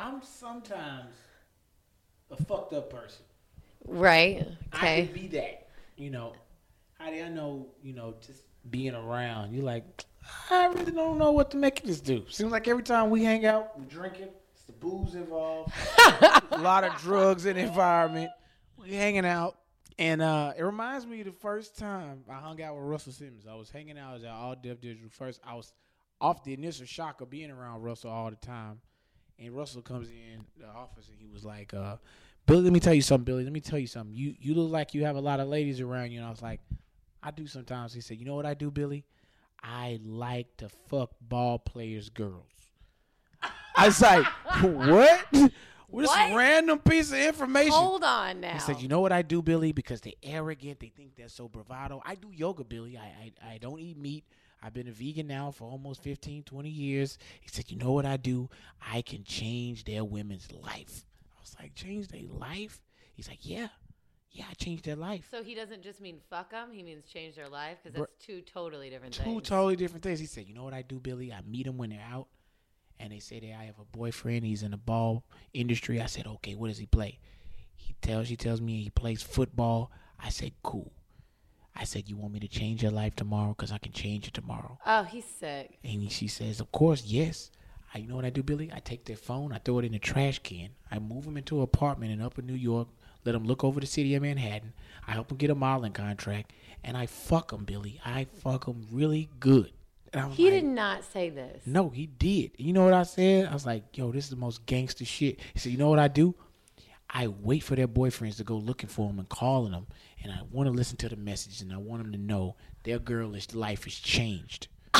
I'm sometimes a fucked up person. Right. Okay. I can be that. You know, how do I know, you know, just being around, you're like, I really don't know what to make of this do. Seems like every time we hang out, we drinking, it's the booze involved, a lot of drugs in the environment. We hanging out. And uh, it reminds me of the first time I hung out with Russell Simmons. I was hanging out, at All Def Digital first. I was off the initial shock of being around Russell all the time. And Russell comes in the office and he was like, uh, Billy, let me tell you something, Billy. Let me tell you something. You you look like you have a lot of ladies around you. And I was like, I do sometimes. He said, You know what I do, Billy? I like to fuck ball players' girls. I was like, What? This What? random piece of information. Hold on now. He said, "You know what I do, Billy? Because they're arrogant. They think they're so bravado. I do yoga, Billy. I, I I don't eat meat. I've been a vegan now for almost 15, 20 years." He said, "You know what I do? I can change their women's life." I was like, "Change their life?" He's like, "Yeah, yeah, I changed their life." so he doesn't just mean fuck them. He means change their life because that's two totally different Two things. totally different things. He said, "You know what I do, Billy? I meet them when they're out, and they say that I have a boyfriend. He's in the ball industry." I said, "Okay, what does he play?" He tells she tells me he plays football. I said, "Cool." I said, "You want me to change your life tomorrow? Cause I can change it tomorrow." oh, he's sick. And she says, "Of course, yes." I, you know what I do, Billy? I take their phone, I throw it in the trash can. I move them into an apartment in Upper New York. Let them look over the city of Manhattan. I help them get a modeling contract, and I fuck them, Billy. I fuck them really good. He like, did not say this. No, he did. You know what I said? I was like, "Yo, this is the most gangster shit." He said, "You know what I do? I wait for their boyfriends to go looking for them and calling them, and I want to listen to the message, and I want them to know their girlish life has changed."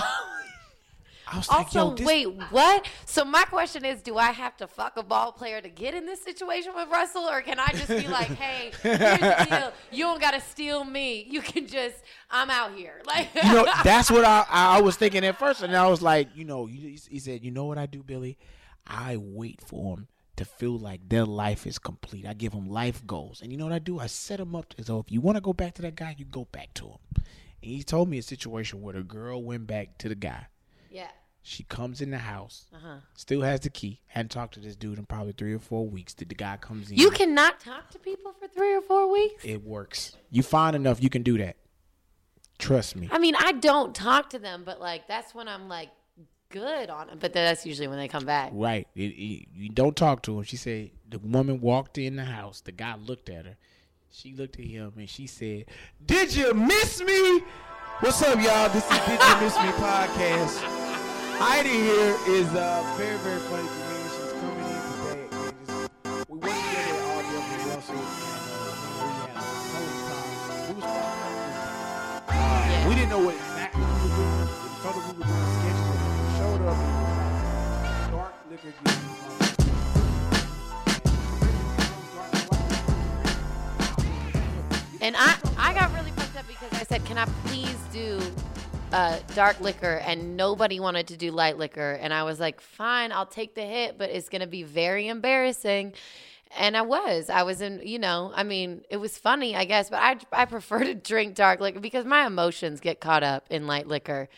I was like, Also, "Yo, this wait, what? So my question is, do I have to fuck a ball player to get in this situation with Russell, or can I just be like, hey, here's the deal. You don't gotta steal me. You can just, I'm out here. Like, you know, that's what I, I was thinking at first, and I was like, you know, he, said, you know what I do, Billy? I wait for them to feel like their life is complete. I give them life goals, and you know what I do? I set them up as so if you want to go back to that guy, you go back to him. And he told me a situation where the girl went back to the guy. yeah. She comes in the house, Uh-huh. still has the key. Hadn't talked to this dude in probably three or four weeks. Did the guy comes in? You cannot talk to people for three or four weeks. It works. You find enough, you can do that. Trust me. I mean, I don't talk to them, but like that's when I'm like good on them. But that's usually when they come back. Right. It, it- you don't talk to him. She said the woman walked in the house. The guy looked at her. She looked at him and she said, "Did you miss me?" What's up, y'all? This is Did You Miss Me podcast. Heidi here is uh, very, very funny comedian. She's And I, I got really fucked up because I said, "Can I please do uh, dark liquor?" And nobody wanted to do light liquor, and I was like, "Fine, I'll take the hit, but it's gonna be very embarrassing." And I was, I was in, you know, I mean, it was funny, I guess, but I, I prefer to drink dark liquor because my emotions get caught up in light liquor.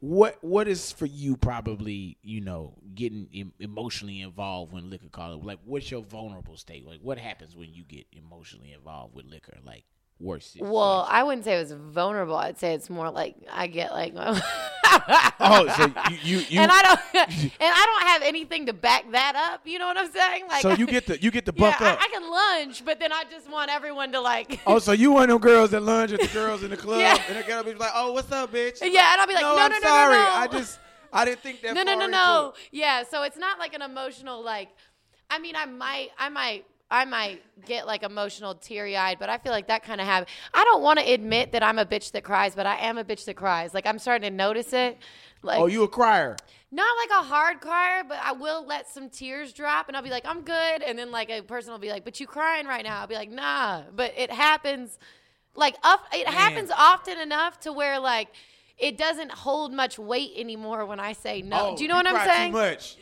What what is for you probably you know getting em- emotionally involved when liquor call like what's your vulnerable state? Like what happens when you get emotionally involved with liquor? Like worse Well, I wouldn't say it was vulnerable. I'd say it's more like I get like, oh so you you, you and I don't, and I don't have anything to back that up. You know what I'm saying? Like, so you get the you get the yeah, buck I, up I can lunge, but then I just want everyone to like, oh so you one of them girls that lunge at the girls in the club Yeah. and the girl be like oh what's up bitch yeah, and I'll be like, no, no, I'm no, no, sorry no, I just I didn't think that no, no, no, no, it. yeah. So it's not like an emotional like. I mean, I might, I might. I might get like emotional, teary eyed, but I feel like that kind of habit. I don't want to admit that I'm a bitch that cries, but I am a bitch that cries. Like I'm starting to notice it. Like oh you a crier Not like a hard crier, but I will let some tears drop and I'll be like, I'm good. And then like a person will be like, but you crying right now. I'll be like, nah. But it happens like up it happens often enough to where like it doesn't hold much weight anymore when I say no. oh, Do you know what I'm saying? too much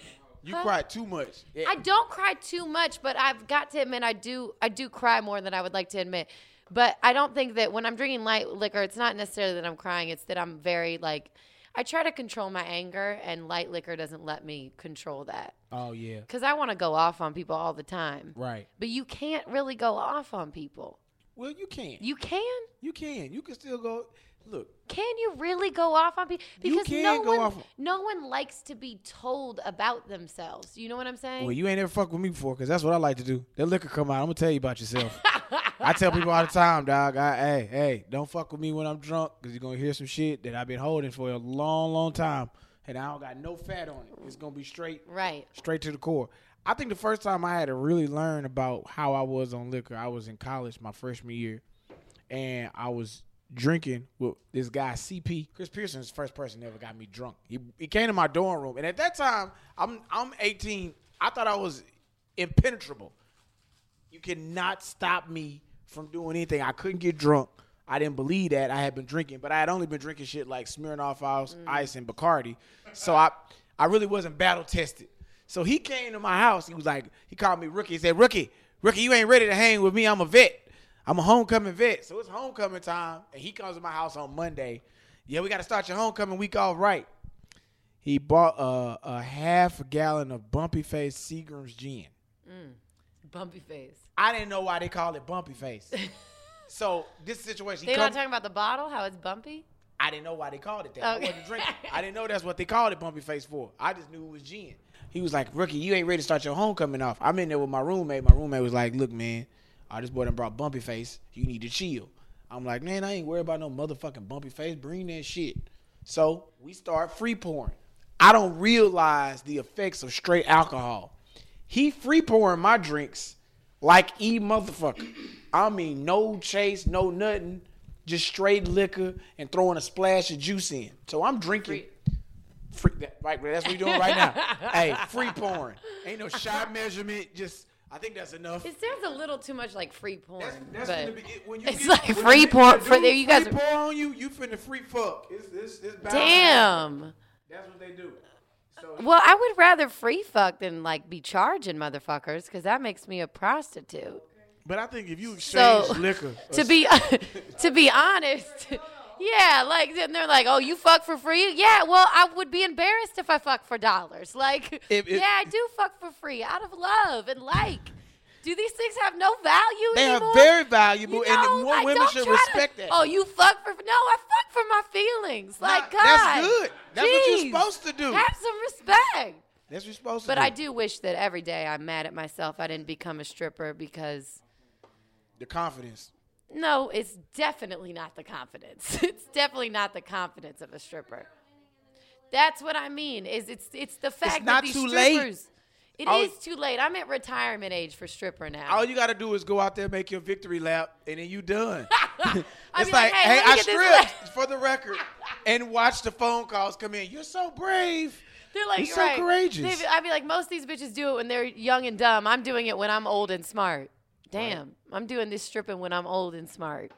you Huh? cry too much I don't cry too much, but I've got to admit I do I do cry more than I would like to admit. But I don't think that when I'm drinking light liquor, it's not necessarily that I'm crying, it's that I'm very like I try to control my anger, and light liquor doesn't let me control that. Oh yeah. Because I want to go off on people all the time. Right. But you can't really go off on people. Well, you can. You can? You can. You can still go. Look, Can you really go off on people? Because no one, off- no one likes to be told about themselves. You know what I'm saying? well, you ain't ever fucked with me before, cause that's what I like to do. That liquor come out, I'm gonna tell you about yourself. I tell people all the time, dog. I, hey, hey, don't fuck with me when I'm drunk, cause you're gonna hear some shit that I've been holding for a long, long time, and I don't got no fat on it. It's gonna be straight, right. straight to the core. I think the first time I had to really learn about how I was on liquor, I was in college my freshman year, and I was drinking with this guy CP. Chris Pearson is the first person that ever got me drunk. He, he came to my dorm room, and at that time, I'm I'm 18. I thought I was impenetrable. You cannot stop me from doing anything. I couldn't get drunk. I didn't believe that. I had been drinking, but I had only been drinking shit like Smirnoff Ice, Ice and Bacardi. So I, I really wasn't battle tested. So he came to my house. He was like, he called me rookie. He said, "Rookie, rookie, you ain't ready to hang with me. I'm a vet. I'm a homecoming vet. So it's homecoming time, and he comes to my house on Monday. Yeah, we got to start your homecoming week off right. He bought a, a half a gallon of Bumpy Face Seagram's gin. Mm. Bumpy face. I didn't know why they called it bumpy face. so this situation, They're not talking about the bottle, how it's bumpy? I didn't know why they called it that. I Okay. wasn't drinking. I didn't know that's what they called it bumpy face for. I just knew it was gin. He was like, rookie, you ain't ready to start your homecoming off. I'm in there with my roommate. My roommate was like, look, man, I this boy done brought bumpy face. You need to chill. I'm like, man, I ain't worried about no motherfucking bumpy face. Bring that shit. So we start free pouring. I don't realize the effects of straight alcohol. He free pouring my drinks like E motherfucker. I mean, no chase, no nothing, just straight liquor and throwing a splash of juice in. So I'm drinking. Free, that, right, that's what we doing right now. hey, free pouring. Ain't no shot measurement. Just, I think that's enough. It sounds a little too much like free porn. That's, that's be, it- when you it's get- like free you porn for there. You guys free are, pour on you. You finna free fuck. It's, it's, it's damn. That's what they do. So Well, I would rather free fuck than like be charging motherfuckers because that makes me a prostitute. But I think if you exchange So liquor, to be to be honest, yeah, like then they're like, "Oh, you fuck for free?" Yeah, well, I would be embarrassed if I fuck for dollars. Like, If- if- yeah, I do fuck for free out of love and like. Do these things have no value they are very valuable, You and more like, women should try to- respect that. Oh, you fuck for no, I fuck for my feelings. Like, Nah, God, that's good. That's what you're supposed to do. Have some respect. That's what you're supposed to But. I do wish that every day I'm mad at myself I didn't become a stripper because The confidence. No, it's definitely not the confidence. It's definitely not the confidence of a stripper. That's what I mean. Is it's it's the fact not that these too late. strippers. It All- is too late. I'm at retirement age for stripper now. All you got to do is go out there, make your victory lap, and then you done. It's be like, hey, hey, I stripped for the record, and watch the phone calls come in. You're so brave. They're like, You're so right. courageous. They'd I'd be like, most of these bitches do it when they're young and dumb. I'm doing it when I'm old and smart. Damn, I'm doing this stripping when I'm old and smart.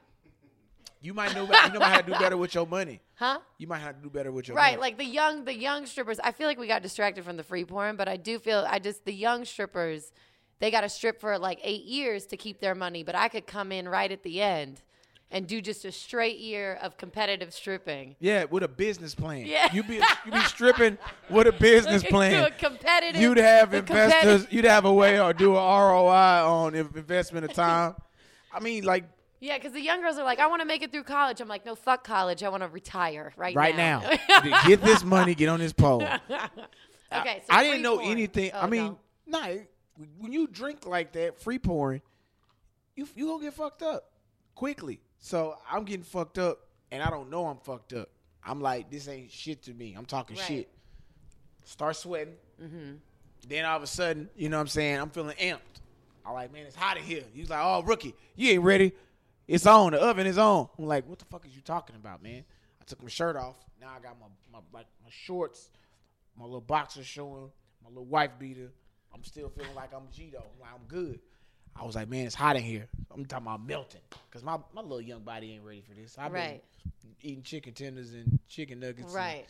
You might know. You know how to do better with your money. Huh? You might have to do better with your money. Right, money. like the young, the young strippers. I feel like we got distracted from the free porn, but I do feel I just the young strippers, they got to strip for like eight years to keep their money. But I could come in right at the end and do just a straight year of competitive stripping. yeah, with a business plan. Yeah. You be you be stripping with a business plan. a competitive. You'd have investors. You'd have a way or do a ROI on investment of time. I mean, like Yeah, because the young girls are like, I want to make it through college. I'm like, no, fuck college. I want to retire right, right now, get this money, get on this pole. okay, so I didn't know anything. Oh, I mean, no. nah, when you drink like that, free pouring, you you gonna get fucked up quickly. So I'm getting fucked up, and I don't know I'm fucked up. I'm like, this ain't shit to me. I'm talking Right. shit. Start sweating. Mm-hmm. Then all of a sudden, you know what I'm saying? I'm feeling amped. I'm like, man, it's hot in here. He's like, oh, rookie, you ain't ready. It's on. The oven is on. I'm like, what the fuck is you talking about, man? I took my shirt off. Now I got my my like my shorts, my little boxers showing, my little wife beater. I'm still feeling like I'm G though. I'm, like, I'm good. I was like, man, it's hot in here. I'm talking about melting because my, my little young body ain't ready for this. I've Right. been eating chicken tenders and chicken nuggets, and Right.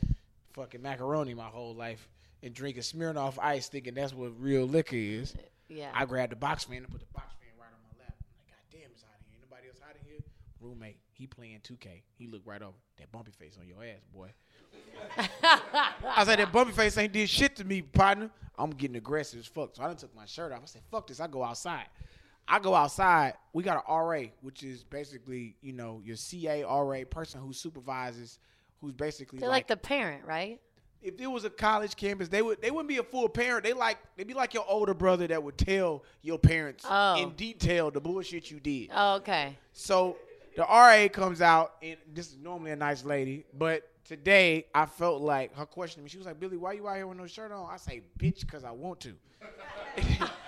fucking macaroni my whole life, and drinking Smirnoff Ice, thinking that's what real liquor is. Uh, yeah. I grabbed the box fan and put the box fan right on my lap. I'm like, God damn, it's hot in here. Nobody else hot in here. Roommate, He playing 2K. He looked right over. That bumpy face on your ass, boy. I said that bumpy face ain't did shit to me, partner. I'm getting aggressive as fuck. So I done took my shirt off. I said, fuck this. I go outside. I go outside. We got an RA, which is basically, you know, your CA RA person who supervises, who's basically They're like, the parent, right? if it was a college campus, they would they wouldn't be a full parent. They like they'd be like your older brother that would tell your parents Oh. in detail the bullshit you did. Oh, okay. So the RA comes out, and this is normally a nice lady, but today I felt like her questioning me. She was like, "Billy, why you out here with no shirt on?" I say, "Bitch, because I want to."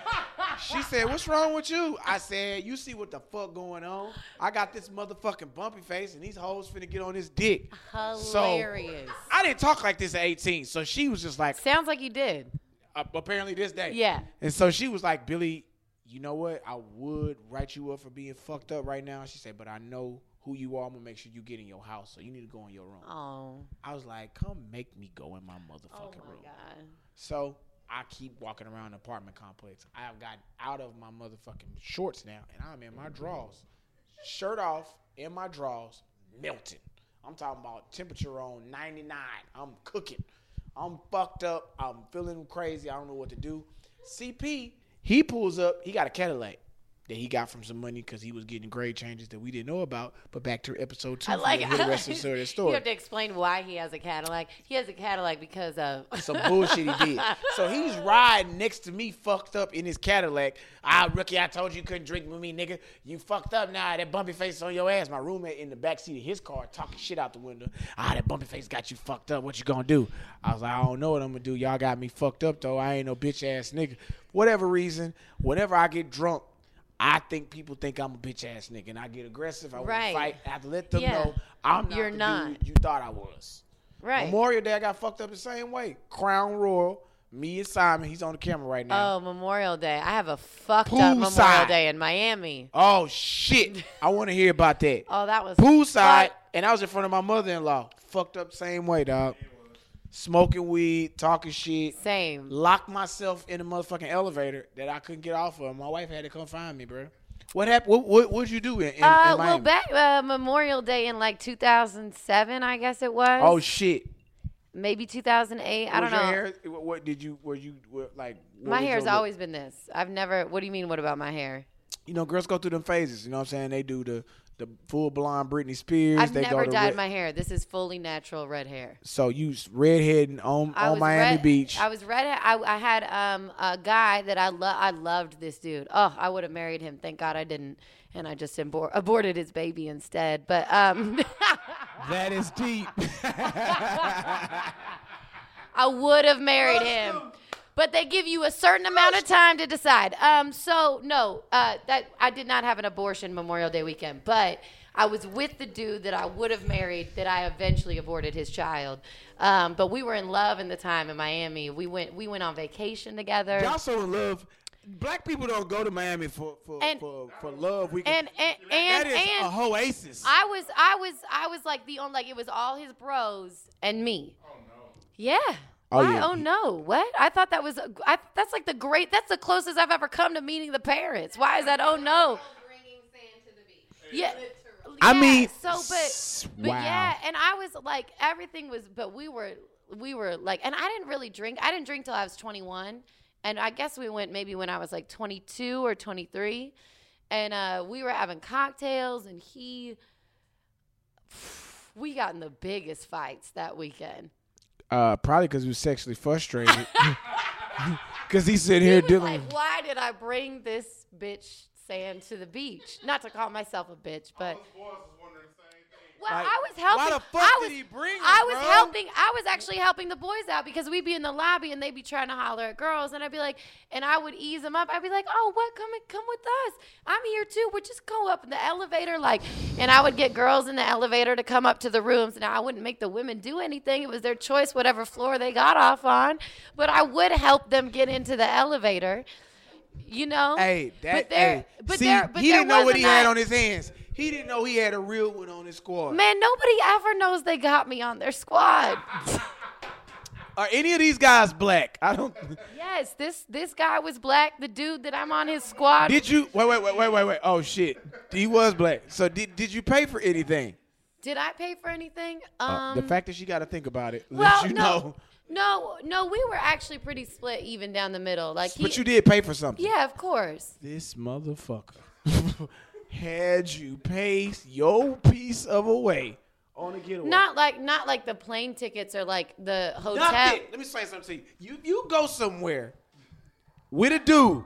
she said, "What's wrong with you?" I said, "You see what the fuck going on? I got this motherfucking bumpy face, and these hoes finna get on this dick." Hilarious. I didn't talk like this at 18, so she was just like, Sounds like you did. uh, apparently this day. Yeah. And so she was like, Billy, you know what? I would write you up for being fucked up right now. She said, but I know who you are. I'm gonna make sure you get in your house, so you need to go in your room. Oh. I was like, come make me go in my motherfucking Oh my room. god. So I keep walking around the apartment complex. I have gotten out of my motherfucking shorts now, and I'm in my drawers, shirt off, in my drawers, melting. I'm talking about temperature on 99. I'm cooking. I'm fucked up. I'm feeling crazy. I don't know what to do. CP, he pulls up. He got a Cadillac that he got from some money because he was getting grade changes that we didn't know about. But back to episode two. I like the- the rest of the story. You have to explain why he has a Cadillac. He has a Cadillac because of some bullshit he did. So he's riding next to me, fucked up in his Cadillac. Ah, rookie, I told you you couldn't drink with me, nigga. You fucked up now. That bumpy face on your ass. My roommate in the back seat of his car talking shit out the window. Ah, that bumpy face got you fucked up. What you gonna do? I was like, I don't know what I'm gonna do. Y'all got me fucked up though. I ain't no bitch ass nigga. Whatever reason, whenever I get drunk. I think people think I'm a bitch ass nigga, and I get aggressive. I want Right. to fight. I have to let them Yeah. know I'm not You're the not. dude you thought I was. right. Memorial Day, I got fucked up the same way. Crown Royal, me and Simon, he's on the camera right now. Oh, Memorial Day. I have a fucked up Memorial Day in Miami. Oh, shit. I want to hear about that. Oh, that was Poolside, fuck- and I was in front of my mother in law. Fucked up same way, dog. Smoking weed, talking shit. Same. Locked myself in a motherfucking elevator that I couldn't get off of. My wife had to come find me, bro. What happened? What what what'd you do in, in, Uh, in well, back uh, Memorial Day in like 2007, I guess it was. oh shit! maybe 2008. I don't know. hair? What, what did you? Were you what, like? my hair's your always been this. I've never. What do you mean? What about my hair? you know, girls go through them phases. You know what I'm saying? They do the the full blonde Britney Spears. I've they never go dyed red- my hair. This is fully natural red hair. So you s- redheading on I on Miami red, Beach. I was red. I, I had um, a guy that I love. I loved this dude. Oh, I would have married him. Thank God I didn't, and I just abor- aborted his baby instead. But um, that is deep. I would have married him. But they give you a certain amount of time to decide. Um, so no, uh, that I did not have an abortion Memorial Day weekend, but I was with the dude that I would have married. That I eventually aborted his child. Um, but we were in love in the time in Miami. We went we went on vacation together. Y'all so in love. Black people don't go to Miami for for And- for, for love. We and and that and, is and a oasis. I was I was I was like the only like it was all his bros and me. Oh no. Yeah. Oh, yeah. Oh no! What? I thought that was I, that's like the great. That's the closest I've ever come to meeting the parents. Why is that? Oh no! bringing sand to the beach. Yeah. I mean, so but but wow. yeah, and I was like everything was, but we were we were like, and I didn't really drink. I didn't drink till I was 21, and I guess we went maybe when I was like 22 or 23, and uh, we were having cocktails, and he. We got in the biggest fights that weekend. Uh, probably because he was sexually frustrated. Because he's sitting He here was dealing. like, "Why did I bring this bitch sand to the beach? Not to call myself a bitch, but well, Like, I was helping. why the fuck I did was, he bring her, I was bro? helping. I was actually helping the boys out because we'd be in the lobby and they'd be trying to holler at girls, and I'd be like, and I would ease them up. I'd be like, "Oh, what? Come and come with us. I'm here too. We'll just go up in the elevator, like." And I would get girls in the elevator to come up to the rooms. Now I wouldn't make the women do anything. It was their choice, whatever floor they got off on. But I would help them get into the elevator. You know. Hey, that. But there, hey, but see, there, but he there didn't know what he had on his hands. He didn't know he had a real one on his squad. Man, nobody ever knows they got me on their squad. Are any of these guys black? I don't. Yes, this this guy was black. The dude that I'm on his squad. Did you wait, wait, wait, wait, wait, wait? Oh shit, he was black. So did did you pay for anything? Did I pay for anything? Um, Uh, the fact that she got to think about it well, lets you no, know. no, no. We were actually pretty split, even down the middle. Like, he, But you did pay for something. yeah, of course. This motherfucker had you pay your piece of a way on a getaway. Not like not like the plane tickets or like the hotel. Nothing. Let me say something to you. You you go somewhere with a dude.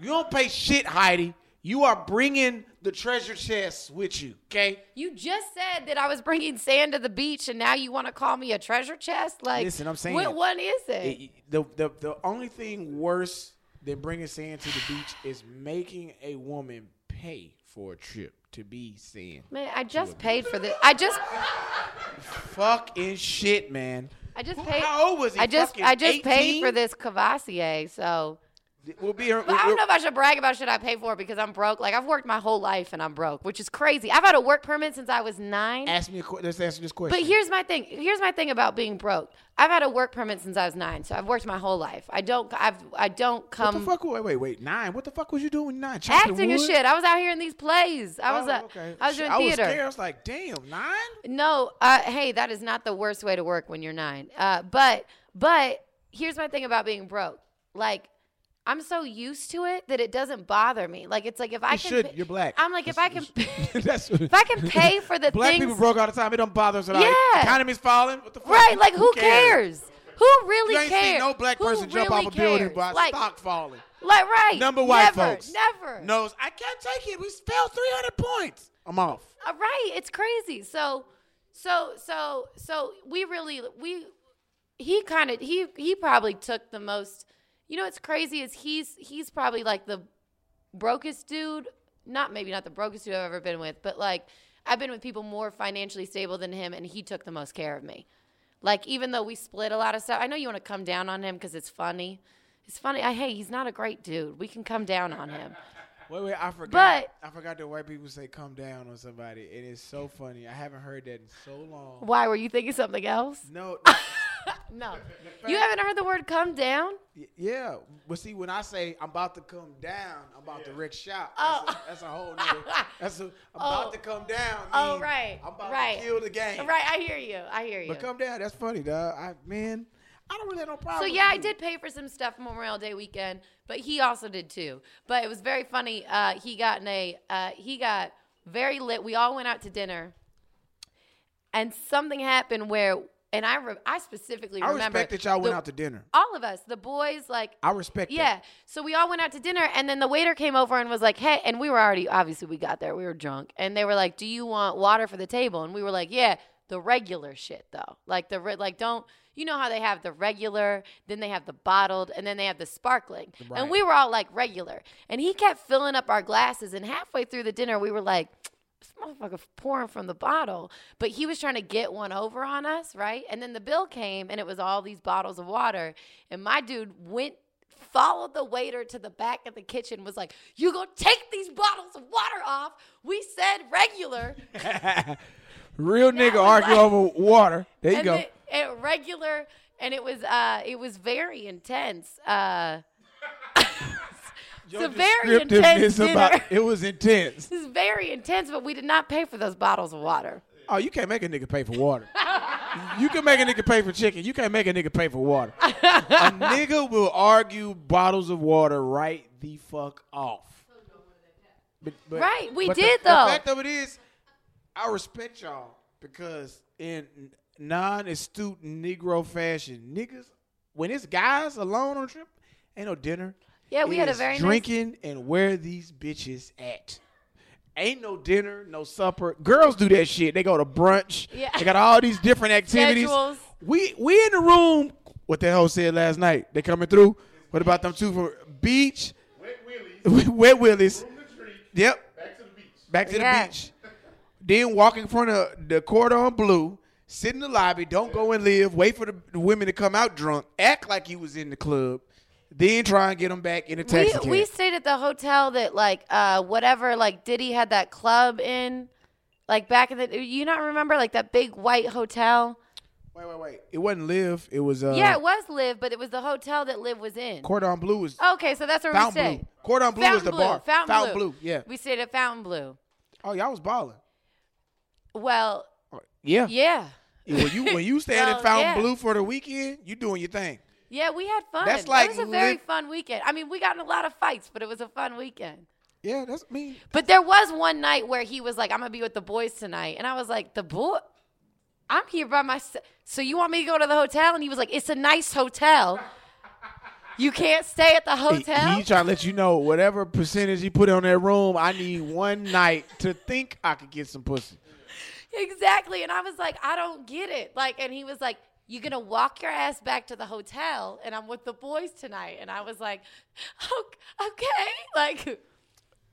You don't pay shit, Heidi. You are bringing the treasure chest with you. Okay. You just said that I was bringing sand to the beach, and now you want to call me a treasure chest? Like, Listen, I'm saying- what one is it? It- the, the the only thing worse than bringing sand to the beach is making a woman pay for a trip to be seen. Man, I just paid for this. I just, Fucking shit, man. I just Who- paid. How old was he? I just, I just paid for this Courvoisier. So, We'll be here. but I don't know if I should brag about shit I pay for because I'm broke. Like I've worked my whole life and I'm broke, which is crazy. I've had a work permit since I was nine. Ask me a question. Let's answer this question. But here's my thing. Here's my thing about being broke. I've had a work permit since I was nine, so I've worked my whole life. I don't. I've. I don't what come. the fuck? Wait, wait, wait. Nine. What the fuck was you doing? Nine. Chopping acting and shit. I was out here in these plays. I was. Oh, uh, okay. I was doing I was theater. scared. I was like, damn, nine. No, uh, hey, that is not the worst way to work when you're nine. Uh, but but here's my thing about being broke. Like I'm so used to it that it doesn't bother me. Like it's like if I You can. should. pay- You're black. I'm like if I can. That's if I can pay for the black things. people broke all the time. It don't bother us at all. Yeah. Economy's falling. What the fuck? Right, like who cares? Who really You ain't cares? seen no black Who person jump really off a building cares? by like, stock falling. Like right. Number white never, folks. Never. Knows I can't take it. We fell 300 points. I'm off. Uh, right. It's crazy. So, so, so, so we really we he kind of he he probably took the most. You know what's crazy is he's he's probably like the brokest dude. Not maybe not the brokest dude I've ever been with, but like I've been with people more financially stable than him, and he took the most care of me. Like even though we split a lot of stuff, I know you want to come down on him because it's funny. It's funny. I hey, he's not a great dude. We can come down on him. Wait, wait, I forgot. But- I forgot that white people say "come down" on somebody. It is so funny. I haven't heard that in so long. Why were you thinking something else? No, no No. You haven't heard the word come down? y- yeah. But see, when I say I'm about to come down, I'm about to wreck shop. Oh. That's, a, that's a whole. Nother, that's a. I'm about Oh. to come down. Oh, right. I'm about right. to kill the game. Right, I hear you. I hear you. But come down. That's funny, dog. I man, I don't really have no problem. So with yeah, I did pay for some stuff Memorial Day weekend, but he also did too. But it was very funny. Uh, he got in a uh, he got very lit. We all went out to dinner, and something happened where, and I re- I specifically I remember respect that y'all went the- out to dinner. All of us, the boys, like I respect that. Yeah. So we all went out to dinner, and then the waiter came over and was like, "Hey," and we were already obviously we got there, we were drunk, and they were like, "Do you want water for the table?" And we were like, "Yeah." The regular shit though, like the re- like don't you know how they have the regular, then they have the bottled, and then they have the sparkling, Right. and we were all like regular, and he kept filling up our glasses, and halfway through the dinner we were like. This motherfucker pouring from the bottle, but he was trying to get one over on us, right? And then the bill came, and it was all these bottles of water. And my dude went followed the waiter to the back of the kitchen was like you go take these bottles of water off we said regular Real nigga argue like- over water. There you go. the- regular and it was uh it was very intense uh Your a very intense dinner. about it was intense. is very intense but we did not pay for those bottles of water Oh, you can't make a nigga pay for water. you can make a nigga pay for chicken. You can't make a nigga pay for water. a nigga will argue bottles of water right the fuck off. But, but- Right, we did, the, though. The fact of it is, I respect y'all because in non-astute Negro fashion, niggas, when it's guys alone on a trip, ain't no dinner. Yeah, we It had a is very nice- drinking and where these bitches at. Ain't no dinner, no supper. Girls do that shit. They go to brunch. Yeah. They got all these different activities. Schedules. We we in the room. What the hell said last night? They coming through. What about them two from beach? Wet Willies. Wet willies. From. Yep. Back to the beach. Back to Yeah. the beach. Then walk in front of the cordon blue. Sit in the lobby. Don't go and live. Wait for the, the women to come out drunk. Act like you was in the club. Then try and get them back in a taxi we, cab. we stayed at the hotel that like uh whatever like diddy had that club in like back in the you not remember like that big white hotel Wait, wait, wait. It wasn't Liv. It was uh. yeah, it was Liv, but it was the hotel that Liv was in. Cordon Bleu was okay, so that's where we Fountain stayed. Blue. Cordon Bleu was the Blue. bar. Fountain, Blue. Yeah. We stayed at Fontainebleau. Oh, y'all was balling. Well, Yeah. yeah. When you when you staying Well, in Fountain yeah. Blue for the weekend, you doing your thing. Yeah, we had fun. That's It like was a very live- fun weekend. I mean, we got in a lot of fights, but it was a fun weekend. Yeah, that's me. But there was one night where he was like, "I'm gonna be with the boys tonight," and I was like, "The boy, I'm here by myself. So you want me to go to the hotel?" And he was like, "It's a nice hotel. You can't stay at the He, hotel." he trying to let you know whatever percentage he put on that room. I need one night to think I could get some pussy. exactly. And I was like, "I don't get it." Like, and he was like. You're gonna walk your ass back to the hotel, and I'm with the boys tonight. And I was like, oh, "Ok- "Okay." Like,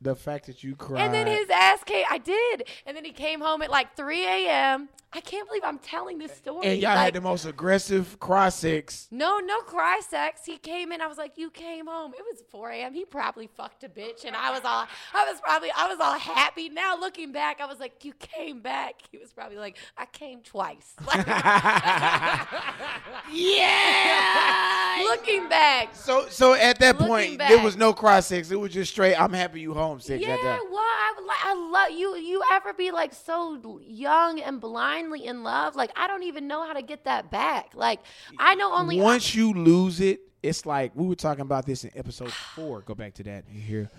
The fact that you cried. And then his ass came. I did. And then he came home at like 3 a.m. I can't believe I'm telling this story. and y'all like, had the most aggressive cry sex. no, no cry sex. He came in. I was like, "You came home." It was 4 a.m. He probably fucked a bitch, and I was all, I was probably, I was all happy. Now looking back, I was like, "You came back." He was probably like, "I came twice." Like, yeah. looking back, So so at that Looking point back. there was no cry sex. It was just straight. I'm happy you home sex. Yeah, well, I, I love you. You ever be like so young and blindly in love? Like I don't even know how to get that back. Like I know only Once you lose it, it's like we were talking about this in episode four. Go back to that here,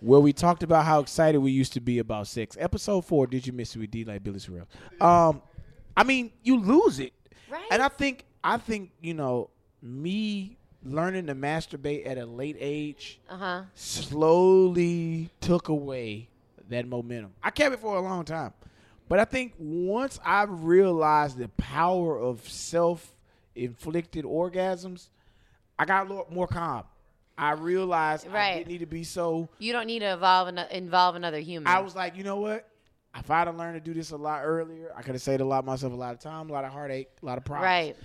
where we talked about how excited we used to be about sex. Episode four. Did you miss it with D like Billy Sorrell? Um, I mean, you lose it, Right. and I think I think you know me learning to masturbate at a late age Uh huh. slowly took away that momentum. I kept it for a long time. But I think once I realized the power of self inflicted orgasms, I got a lot more calm. I realized I Right. didn't need to be so. You don't need to involve an, involve another human. I was like, you know what? If I'd have learned to do this a lot earlier, I could have saved a lot myself a lot of time, a lot of heartache, a lot of problems. Right.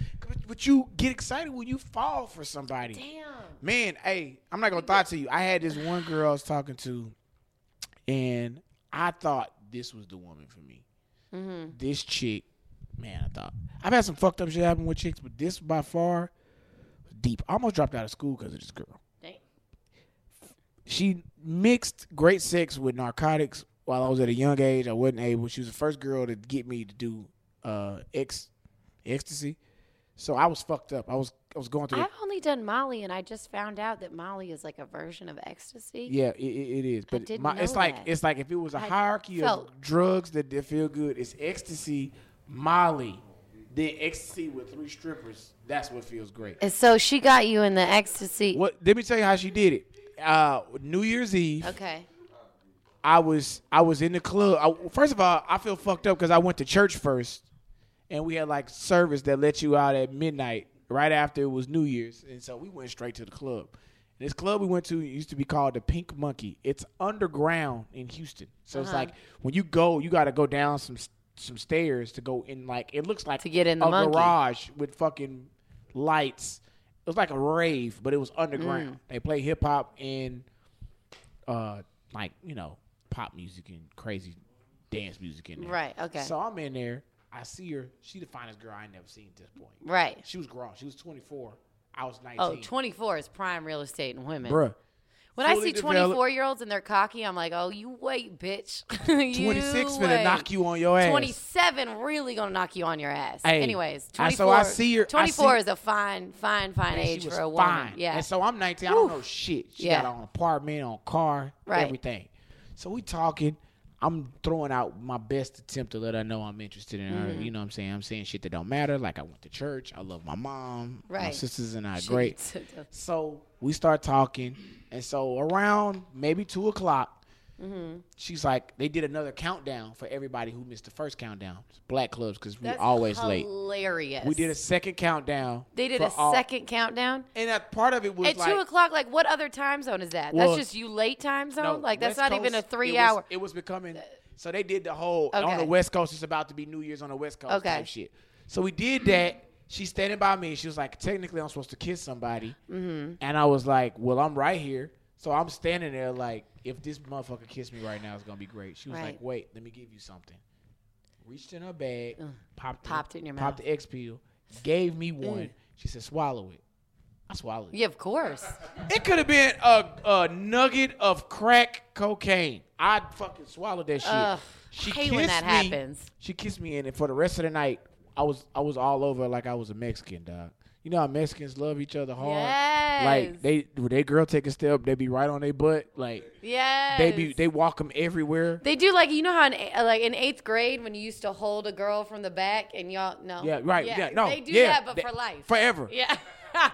But, you get excited when you fall for somebody. Damn. Man, hey, I'm not gonna lie to you. I had this one girl I was talking to, and I thought this was the woman for me. Mm-hmm. This chick, man, I thought I've had some fucked up shit happen with chicks, but this by far deep. I almost dropped out of school because of this girl. Dang. She mixed great sex with narcotics while I was at a young age. I wasn't able. She was the first girl to get me to do uh, ex ecstasy. So I was fucked up. I was I was going through. I've only done Molly, and I just found out that Molly is like a version of ecstasy. Yeah, it, it, it is. But didn't my, it's know like it's like if it was a I hierarchy felt- of drugs that, that feel good, it's ecstasy, Molly, then ecstasy with three strippers. That's what feels great. And so she got you in the ecstasy. What? Let me tell you how she did it. Uh, New Year's Eve, Okay. I was I was in the club. I, first of all, I feel fucked up because I went to church first, and we had like service that let you out at midnight right after it was New Year's, and so we went straight to the club. This club we went to used to be called the Pink Monkey. It's underground in Houston, so it's Uh-huh. like when you go, you got to go down some some stairs to go in. Like it looks like To get in the a monkey. garage with fucking lights. It was like a rave, but it was underground. Mm. They play hip hop and uh like you know pop music and crazy dance music in there. Right. Okay. So I'm in there. I see her. She the finest girl I ain't never seen at this point. right. She was grown. She was 24. I was 19. Oh, 24 is prime real estate in women. Bruh. When I see 24 year olds and they're cocky, I'm like, oh, you wait, bitch. You 26 gonna knock you on your ass. 27 really gonna knock you on your ass. Hey, Anyways, I- 24, so I see her- I 24 see- is a fine, fine, fine And age for a woman. fine. Yeah. And so I'm 19. I don't know shit. She Yeah. got on apartment, on car, Right. everything. So we talking. I'm throwing out my best attempt to let her know I'm interested in Mm-hmm. her. You know what I'm saying? I'm saying shit that don't matter. Like I went to church. I love my mom. My sisters and I great. So we start talking, and so around maybe two o'clock, Mm-hmm. she's like, they did another countdown for everybody who missed the first countdown. Black clubs because we That's always late. hilarious. We did a second countdown. They did a all- second countdown and that part of it was at like two o'clock. Like, what other time zone is that? Well, that's just you late time zone. no, like, that's West not even a three it was- hour. It was becoming. So they did the whole on the West Coast. It's about to be New Year's on the West Coast Okay. type shit. So we did that. She's standing by me. She was like, technically, I'm supposed to kiss somebody, mm-hmm. and I was like, well, I'm right here. So I'm standing there like, if this motherfucker kissed me right now, it's gonna be great. She was like, wait, let me give you something. Reached in her bag, popped Popped it in your mouth, popped the X pill, gave me one. She said, "Swallow it." I swallowed it. Yeah, of course. It could have been a, a nugget of crack cocaine. I'd fucking swallow that shit. Ugh, she hate when that kissed me. happens. She kissed me, and for the rest of the night, I was I was all over like I was a Mexican dog. You know how Mexicans love each other hard. Yes. Like they, when they girl take a step, they be right on their butt. Like Yes. they be, they walk them everywhere. They do like you know how in uh, like in eighth grade when you used to hold a girl from the back and y'all no Yeah, right. Yeah, no, they do yeah, that but they- for life forever. yeah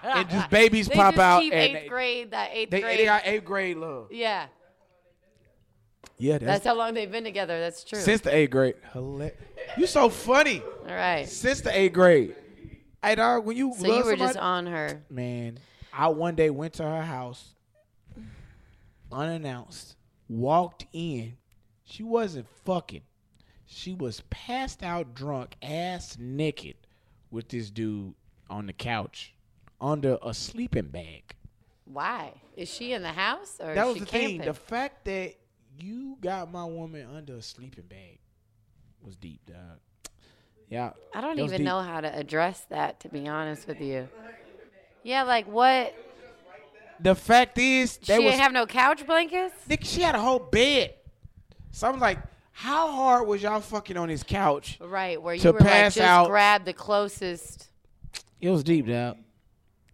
And just babies they pop just out keep and eighth they- grade that eighth They, grade they got eighth grade love. yeah Yeah, that's that's, how long they've been together that's true since the eighth grade. Hila- You so funny. all right Since the eighth grade. Hey dog, when you so love you were somebody, just on her man, I one day went to her house unannounced, walked in. She wasn't fucking. She was passed out drunk, ass naked, with this dude on the couch under a sleeping bag. why is she in the house or that is was she the camping? thing. The fact that you got my woman under a sleeping bag was deep, dog. Yeah. I don't even deep. know how to address that to be honest with you yeah like what The fact is, she was didn't have no couch blankets Nigga, she had a whole bed. So I'm like, how hard was y'all fucking on this couch? right where you To were like just out- grab the closest It was deep, dog.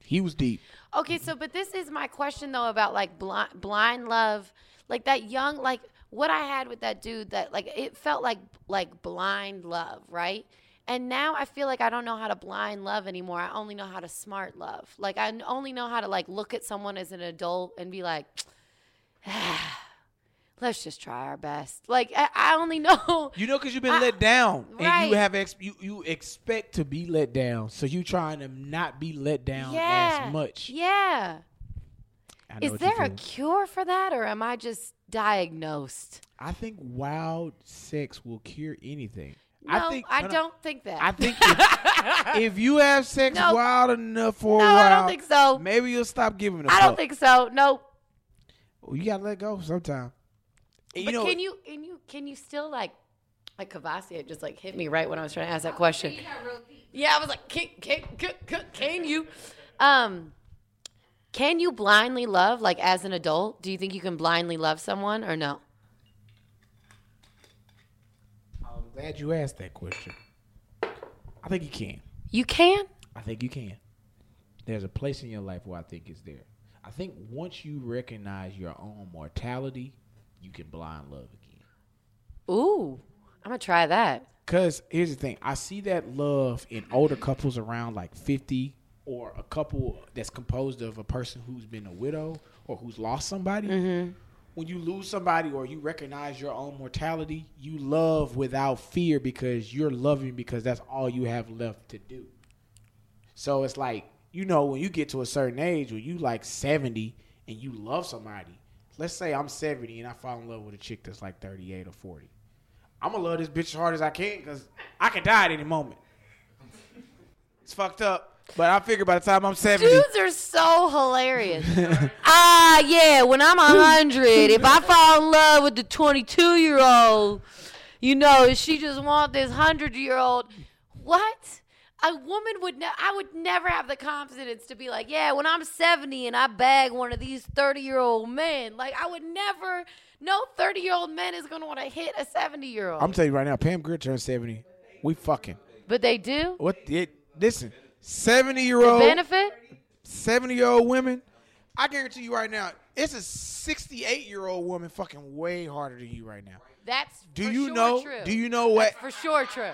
He was deep. Okay, so but this is my question though about like blind blind love, like that young like what I had with that dude that like it felt like like blind love, right? And now I feel like I don't know how to blind love anymore. I only know how to smart love. Like I only know how to like look at someone as an adult and be like, let's just try our best. Like I, I only know. You know, because you've been I- let down, and right. you have ex- you you expect to be let down. So you trying to not be let down yeah. as much. Yeah. Is there a cure for that, or am I just diagnosed? I think wild sex will cure anything. No, I think I no, no. don't think that. I think if, if you have sex No. wild enough for No, a while, I don't think so. Maybe you'll stop giving a I fuck. don't think so. Nope. Well, you gotta let go sometime. And But you know, can you can you can you still like like Kavasi had just like hit me right when I was trying to ask that question. You got real deep. Yeah, I was like, can can can, can, can you um can you blindly love like as an adult? Do you think you can blindly love someone or no? I'm glad you asked that question. I think you can. You can? I think you can. There's a place in your life where I think it's there. I think once you recognize your own mortality, you can blind love again. Ooh. I'm gonna try that. Cause here's the thing, I see that love in older couples around like 50, or a couple that's composed of a person who's been a widow or who's lost somebody. Mm-hmm. When you lose somebody or you recognize your own mortality, you love without fear because you're loving because that's all you have left to do. So it's like, you know, when you get to a certain age, when you like 70 and you love somebody, let's say I'm 70 and I fall in love with a chick that's like 38 or 40. I'm gonna love this bitch as hard as I can because I can die at any moment. It's fucked up. But I figure by the time I'm 70, Dudes are so hilarious. ah, yeah. When I'm a hundred, if I fall in love with the 22 year old, you know, she just want this hundred year old. What? A woman would. Ne- I would never have the confidence to be like, yeah. When I'm 70 and I bag one of these 30 year old men, like I would never. No 30 year old man is gonna want to hit a 70 year old. I'm telling you right now, Pam Grier turned 70. We fucking. but they do. What? It, listen, 70 year The old, benefit. 70 year old women. I guarantee you right now, it's a 68 year old woman fucking way harder than you right now. That's Do for you sure know? True. Do you know what? That's for sure true.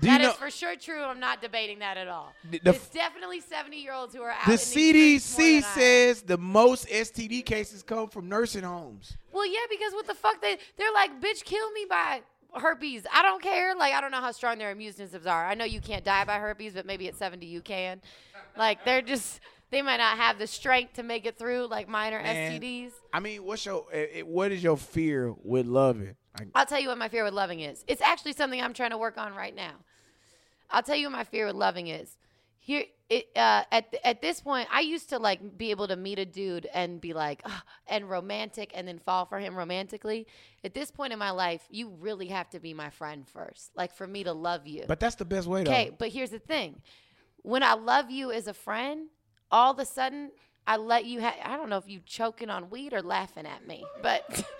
Do That is know? for sure true. I'm not debating that at all. The- the- it's definitely 70 year olds who are out. The in these streets more CDC than I am. says the most STD cases come from nursing homes. Well, yeah, because what the fuck they they're like, bitch, kill me by herpes. I don't care. Like I don't know how strong their immune systems are. I know you can't die by herpes, but maybe at 70 you can. Like they're just they might not have the strength to make it through like minor Man. STDs. I mean, what's your eh, eh, what is your fear with loving? Like, I'll tell you what my fear with loving is. It's actually something I'm trying to work on right now. I'll tell you what my fear with loving is. Here, it uh, at at this point, I used to like be able to meet a dude and be like, "Ah," and romantic, and then fall for him romantically. At this point in my life, you really have to be my friend first, like for me to love you. but that's the best way though. Okay, but here's the thing. when I love you as a friend, all of a sudden I let you. Ha- I don't know if you choking on weed or laughing at me, but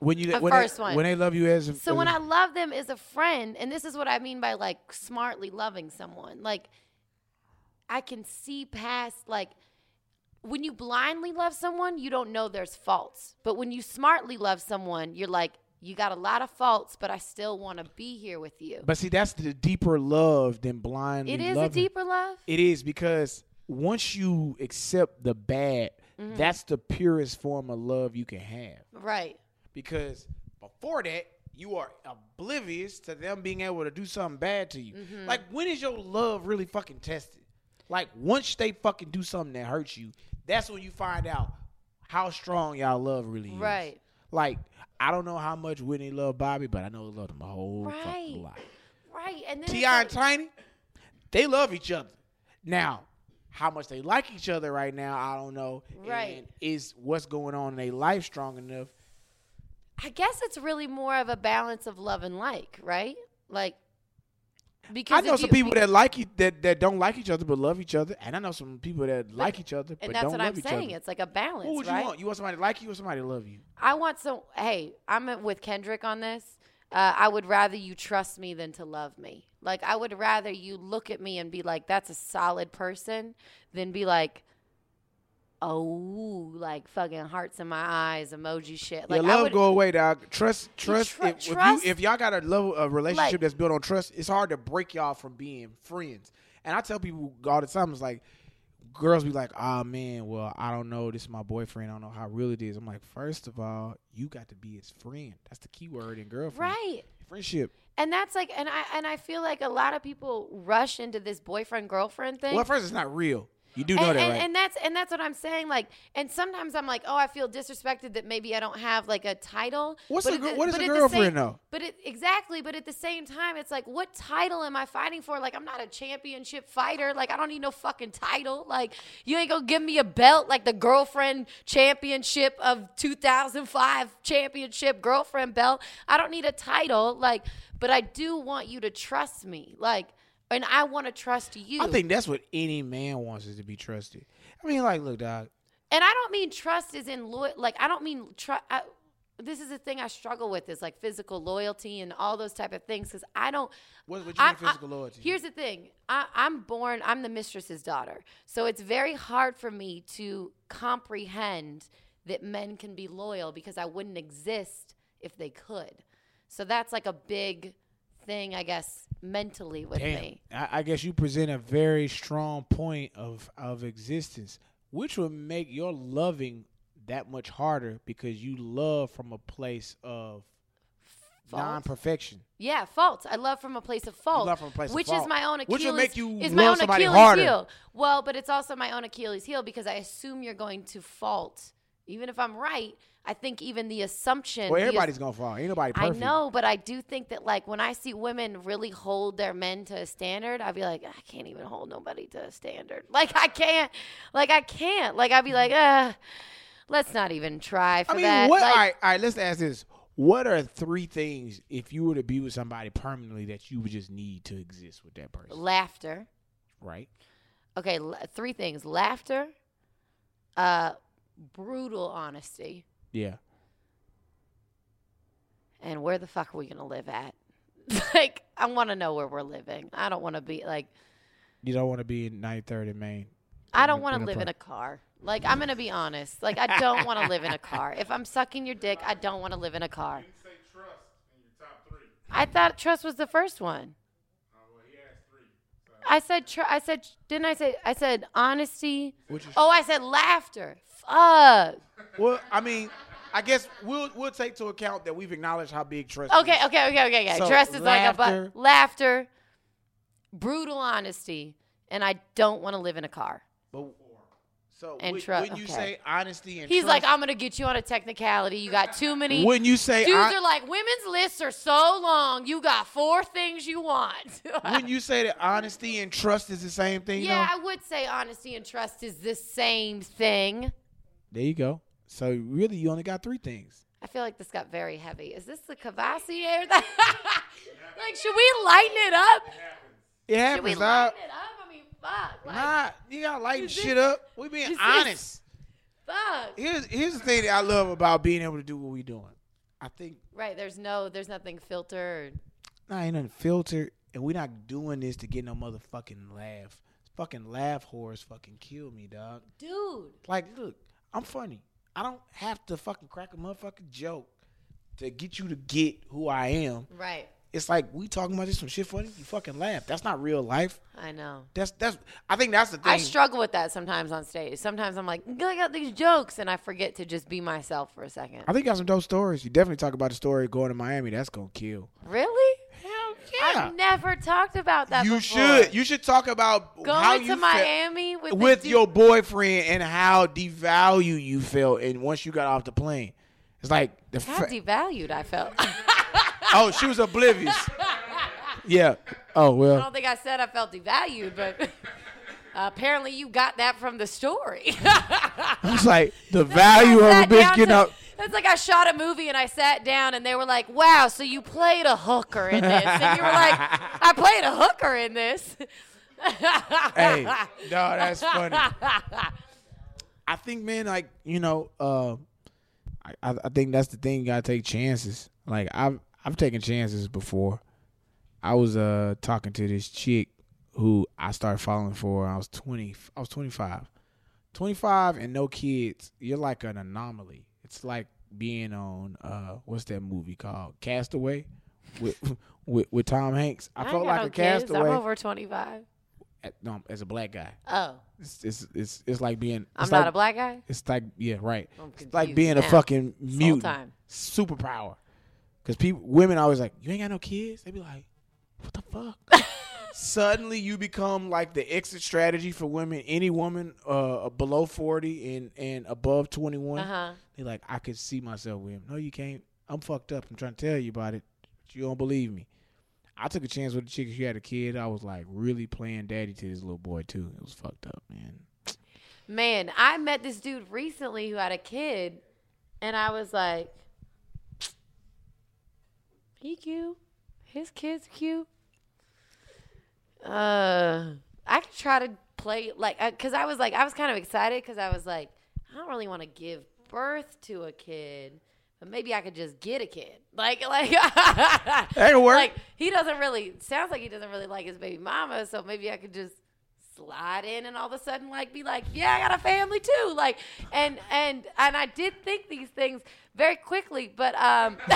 When you The when first they, one. when they love you as a, so as when I love them as a friend, and this is what I mean by like smartly loving someone, like I can see past like when you blindly love someone, you don't know there's faults. But when you smartly love someone, you're like, you got a lot of faults, but I still want to be here with you. but see that's the deeper love than blindly it is loving. a deeper love. It is because once you accept the bad, Mm-hmm. that's the purest form of love you can have. Right. Because before that, you are oblivious to them being able to do something bad to you. Mm-hmm. Like, when is your love really fucking tested? Like, once they fucking do something that hurts you, that's when you find out how strong y'all love really is. Right. Like, I don't know how much Whitney loved Bobby, but I know he loved him a whole Right. fucking lot. Right. And then T.I. and Tiny, they love each other. Now, how much they like each other right now, I don't know. Right. And is what's going on in their life strong enough? I guess it's really more of a balance of love and like, right? Like because I know some you- people that like you that, that don't like each other but love each other, and I know some people that like each other but and that's don't what love I'm each saying. other. It's like a balance, What would right? you want? You want somebody to like you or somebody to love you? I want some. Hey, I'm with Kendrick on this. Uh, I would rather you trust me than to love me. Like I would rather you look at me and be like, "That's a solid person," than be like, "Oh, like fucking hearts in my eyes, emoji shit." Like Your I love would, go away, dog. Trust, trust. tru- if, trust- if you if y'all got a level a relationship Like- that's built on trust, it's hard to break y'all from being friends. And I tell people all the time, it's like girls be like, "Ah man, well I don't know. This is my boyfriend. I don't know how real it is." I'm like, first of all, you got to be his friend. That's the key word in girlfriend. right. Friendship. And that's like, and I and I feel like a lot of people rush into this boyfriend girlfriend thing. Well, first it's not real. You do know and, that, and, right? and that's and that's what I'm saying. Like, and sometimes I'm like, oh, I feel disrespected that maybe I don't have like a title. What's But a the- what is but a girlfriend, same- though? But it, exactly. But at the same time, it's like, what title am I fighting for? Like, I'm not a championship fighter. Like, I don't need no fucking title. Like, you ain't gonna give me a belt like the girlfriend championship of 2005 championship girlfriend belt. I don't need a title. Like, but I do want you to trust me. Like. And I want to trust you. I think that's what any man wants is to be trusted. I mean, like, look, dog. And I don't mean trust is in loyal. Like I don't mean trust. This is the thing I struggle with is like physical loyalty and all those type of things because I don't. What, what you I- mean physical I- loyalty? Here's the thing. I, I'm born. I'm the mistress's daughter, so it's very hard for me to comprehend that men can be loyal because I wouldn't exist if they could. So that's like a big thing, I guess, mentally with Damn. me. I, I guess you present a very strong point of of existence, which would make your loving that much harder because you love from a place of Fault. non-perfection. Yeah, fault. I love from a place of fault. a place of which fault. is my own Achilles. Which will make you is my own somebody Achilles harder. heel. Well, but it's also my own Achilles heel because I assume you're going to fault, even if I'm right. I think even the assumption. Well, everybody's gonna fall. Ain't nobody perfect. I know, but I do think that like when I see women really hold their men to a standard, I'd be like, I can't even hold nobody to a standard. Like I can't, like I can't. Like I'd be like, uh, let's not even try for I mean, that. what? Like, all right, all right. Let's ask this: What are three things if you were to be with somebody permanently that you would just need to exist with that person? Laughter. Right? Okay, l- three things: laughter, uh, brutal honesty, Yeah. and where the fuck are we gonna live at? like, I want to know where we're living. I don't want to be like, You don't want to be in 93rd in Maine. I don't want to a live in a car. Like, I'm gonna be honest. Like, I don't want to live in a car. If I'm sucking your dick, I don't want to live in a car. You say trust in your top three. I thought trust was the first one. Oh, well, he asked three. I said, tr- I said, didn't I say? I said honesty. Which is- Oh, I said laughter. Fuck. Well, I mean, I guess we'll we'll take to account that we've acknowledged how big trust. Okay, is. okay, okay, okay, okay. So, Trust is like a laughter. laughter, brutal honesty, and I don't want to live in a car. But, so And when, tru- when you okay. say honesty and trust He's trust, like, I'm gonna get you on a technicality. You got too many. when you say Dudes hon- are like, women's lists are so long. You got four things you want. when you say that honesty and trust is the same thing, yeah, though, I would say honesty and trust is the same thing. There you go. So really, you only got three things. I feel like this got very heavy. Is this the Courvoisier? like, should we lighten it up? It happens. Should we lighten it up? I mean, fuck. Like, Nah, you gotta lighten shit this- up. We being honest. fuck. Here's here's the thing that I love about being able to do what we doing. I think Right. There's no. There's nothing filtered. nah, ain't nothing filtered, and we not doing this to get no motherfucking laugh. Fucking laugh horrors fucking kill me, dog. Dude. Like, look, I'm funny. I don't have to fucking crack a motherfucking joke to get you to get who I am. Right. It's like we talking about this some shit funny. You fucking laugh. That's not real life. I know. That's that's. I think that's the thing. I struggle with that sometimes on stage. Sometimes I'm like, I got these jokes, and I forget to just be myself for a second. I think you got some dope stories. You definitely talk about the story going to Miami. That's gonna kill. Really? Hell I've never talked about that. You before. should. You should talk about Going how to you felt Miami with, with your boyfriend and how devalued you felt, and once you got off the plane, it's like the. How Fa- devalued I felt. oh, she was oblivious. yeah. Oh well. I don't think I said I felt devalued, but apparently you got that from the story. It's like the value of a bitch getting to- up. It's like I shot a movie and I sat down and they were like, "Wow, so you played a hooker in this?" And you were like, "I played a hooker in this." hey, no, that's funny. I think, man, like you know, uh, I I think that's the thing. You gotta take chances. Like I've I've taken chances before. I was uh talking to this chick who I started following for. I was twenty. I was twenty five. Twenty five and no kids. You're like an anomaly. It's like being on uh what's that movie called Castaway with with, with Tom Hanks. I, I felt like got a no kids. castaway I'm over 25. at- no, as a black guy. Oh, It's it's it's, it's like being. I'm it's not a black guy. It's like yeah, right. It's like being a fucking mutant superpower. Because people, women always like, you ain't got no kids. They be like, what the fuck? Suddenly, you become like the exit strategy for women. Any woman uh, below forty and and above twenty one, Uh huh. They like, I could see myself with him. No, you can't. I'm fucked up. I'm trying to tell you about it, but you don't believe me. I took a chance with the chick. She had a kid. I was like really playing daddy to this little boy too. It was fucked up, man. Man, I met this dude recently who had a kid, and I was like, he cute. His kid's cute. Uh, I could try to play like, uh, cause I was like, I was kind of excited because I was like, I don't really want to give birth to a kid, but maybe I could just get a kid. Like, like That work. like he doesn't really sounds like he doesn't really like his baby mama, so maybe I could just slide in and all of a sudden like be like, yeah, I got a family too. Like, and and and I did think these things very quickly, but um,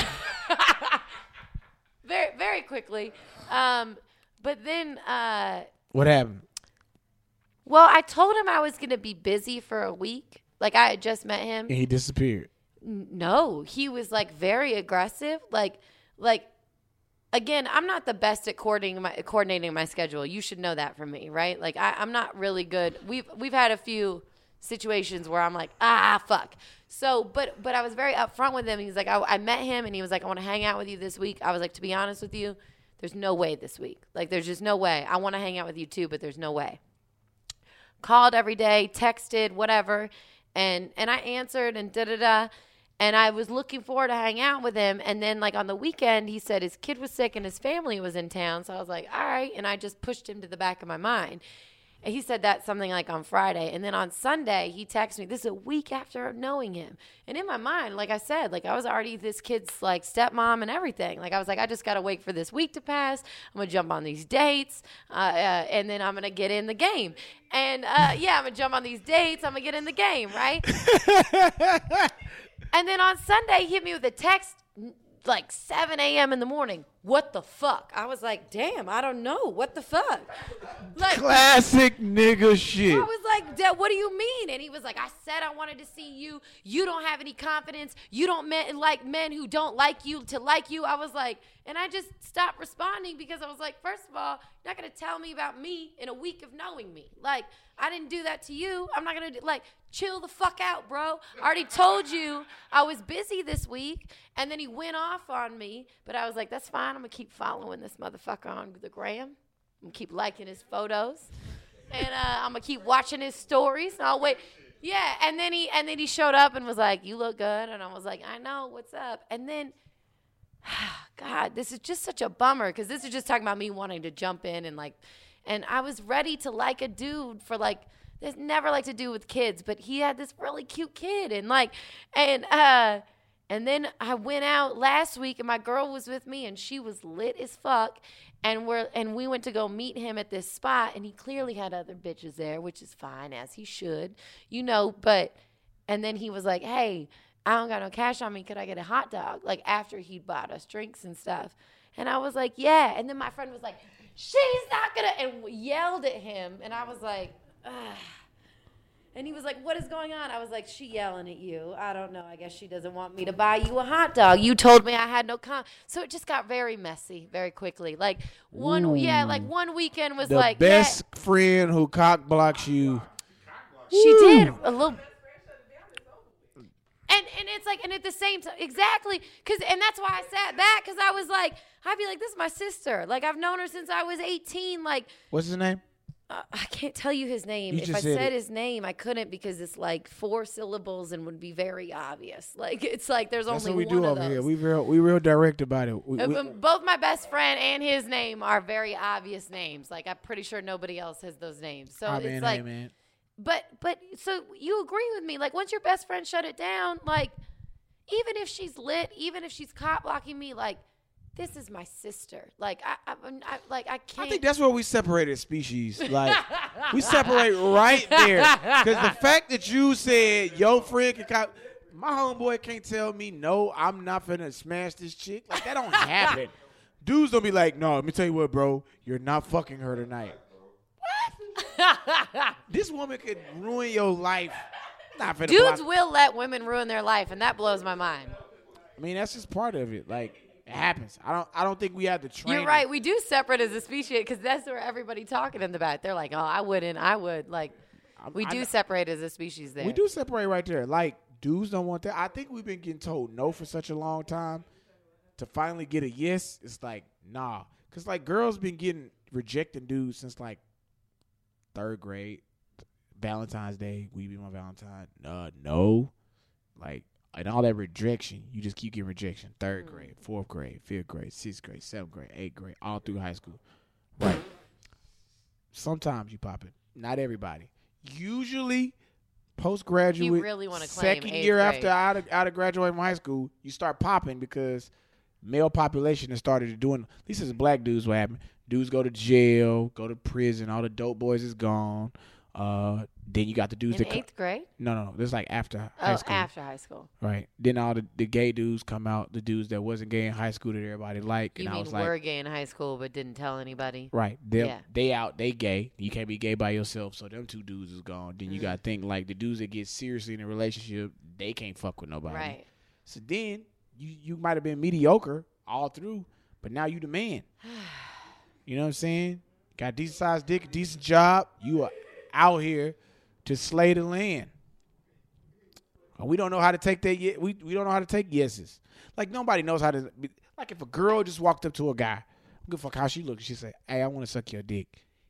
very very quickly. Um, but then uh, what happened? well, I told him I was gonna be busy for a week. Like I had just met him. And he disappeared. No, he was like very aggressive. Like, like again, I'm not the best at coordinating my coordinating my schedule. You should know that from me, right? Like, I, I'm not really good. We've we've had a few situations where I'm like, ah, fuck. So, but but I was very upfront with him. He's like, I, I met him, and he was like, I want to hang out with you this week. I was like, to be honest with you, there's no way this week. Like, there's just no way. I want to hang out with you too, but there's no way called every day, texted, whatever, and and I answered and da da da. And I was looking forward to hang out with him. And then like on the weekend, he said his kid was sick and his family was in town. So I was like, all right. And I just pushed him to the back of my mind. He said that something like on Friday. And then on Sunday, he texted me. This is a week after knowing him. And in my mind, like I said, like I was already this kid's like stepmom and everything. Like I was like, I just got to wait for this week to pass. I'm going to jump on these dates. Uh, uh, and then I'm going to get in the game. And uh, yeah, I'm going to jump on these dates. I'm going to get in the game, right? And then on Sunday, he hit me with a text like 7 a.m. in the morning. What the fuck? I was like, damn, I don't know. What the fuck? Like, Classic nigga shit. I was like, Dad, what do you mean? And he was like, I said I wanted to see you. You don't have any confidence. You don't men, like men who don't like you to like you. I was like, and I just stopped responding because I was like, first of all, you're not going to tell me about me in a week of knowing me. Like, I didn't do that to you. I'm not going to, like, chill the fuck out, bro. I already told you I was busy this week. And then he went off on me. But I was like, that's fine. I'm going to keep following this motherfucker on the gram. I'm gonna keep liking his photos, and uh, I'm gonna keep watching his stories. And I'll wait. Yeah, and then he and then he showed up and was like, "You look good," and I was like, "I know, what's up?" And then, God, this is just such a bummer because this is just talking about me wanting to jump in and like, and I was ready to like a dude for like, there's never like to do with kids, but he had this really cute kid and like, and, uh, and then I went out last week and my girl was with me and she was lit as fuck. And we're and we went to go meet him at this spot and he clearly had other bitches there, which is fine as he should. You know, but and then he was like, Hey, I don't got no cash on me. Could I get a hot dog? Like after he bought us drinks and stuff. And I was like, Yeah. And then my friend was like, She's not gonna and yelled at him. And I was like, Ugh. And he was like, What is going on? I was like, She yelling at you. I don't know. I guess she doesn't want me to buy you a hot dog. You told me I had no con. So it just got very messy very quickly. Like one, yeah, like mm. one weekend was The like, best friend who cock blocks you. yeah, she did a little. And, and it's like and at the same time exactly because and that's why I sat back because I was like I'd be like this is my sister like I've known her since I was 18 like What's his name? Uh, I can't tell you his name. You if I said his name, I couldn't because it's like four syllables and would be very obvious. Like it's like there's That's only what we one do of over those. here. We real we real direct about it. We, Uh, we- Both my best friend and his name are very obvious names. Like I'm pretty sure nobody else has those names. So Ah, it's like, but but so you agree with me? Like once your best friend shut it down, like even if she's lit, even if she's cop blocking me, like this is my sister. Like I, I, I'm- like I can't. I think that's where we separated species. Like we separate right there. Because the fact that you said your friend can cop, my homeboy can't tell me no, I'm not finna smash this chick. Like that don't happen. Dudes don't be like, no. Let me tell you what, bro. You're not fucking her tonight. What? this woman could ruin your life. Not finna Dudes block- will let women ruin their life, and that blows my mind. I mean, that's just part of it. Like it happens. I don't. I don't think we have to train. You're right. We do separate as a species because that's where everybody talking in the back. They're like, "Oh, I wouldn't. I would." Like, we I do know- separate as a species there. We do separate right there. Like dudes don't want that. I think we've been getting told no for such a long time. To finally get a yes, it's like nah. Cause like girls been getting rejecting dudes since like third grade. Valentine's Day, we be my Valentine. Uh, no, like and all that rejection, you just keep getting rejection. Third grade, fourth grade, fifth grade, sixth grade, seventh grade, eighth grade, all through high school. Right. Sometimes you pop it. Not everybody. Usually, postgraduate, You really wanna claim second year grade. after out of, out of graduating from high school, you start popping because male population has started doing. At least as black dudes, what happened? Dudes go to jail, go to prison. All the dope boys is gone. Uh, then you got the dudes in that co- eighth grade. no, no, no. This is like after high Oh, school. after high school. Right. Then all the, the gay dudes come out, the dudes that wasn't gay in high school that everybody liked. You and I mean was like, gay in high school but didn't tell anybody? right. They Yeah. they out, they gay. You can't be gay by yourself. So them two dudes is gone. Then Mm-hmm. you gotta think like the dudes that get seriously in a relationship, they can't fuck with nobody. Right. So then you you might have been mediocre all through, but now you the man. you know what I'm saying? Got decent sized dick, decent job. You are out here to slay the land. And We don't know how to take that yet. We we don't know how to take yeses. Like nobody knows how to. Be, like if a girl just walked up to a guy, good fuck how she look. She said, "Hey, I want to suck your dick."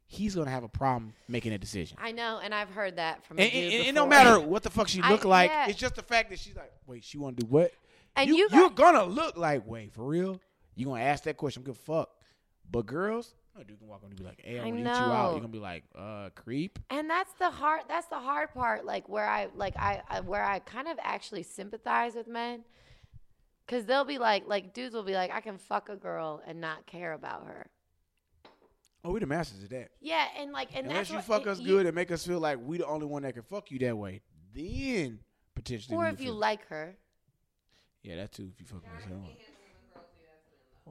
He's gonna have a problem making a decision. I know, and I've heard that from. And, and, and it don't matter what the fuck she I- look like. yeah. It's just the fact that she's like, wait, she want to do what? And you, you you're gonna look like, wait, for real? You gonna ask that question? Good fuck. But girls, no dude can walk on and be like, hey, I I want to eat you out. You're gonna be like, uh, creep. and that's the hard that's the hard part like where i like I, I where i kind of actually sympathize with men because they'll be like like dudes will be like i can fuck a girl and not care about her Oh, we the masters of that. yeah and like and Unless that's you what, fuck it- us you- good and make us feel like we the only one that can fuck you that way, then potentially. or if you feel- like her yeah, that too. If you fucking us up.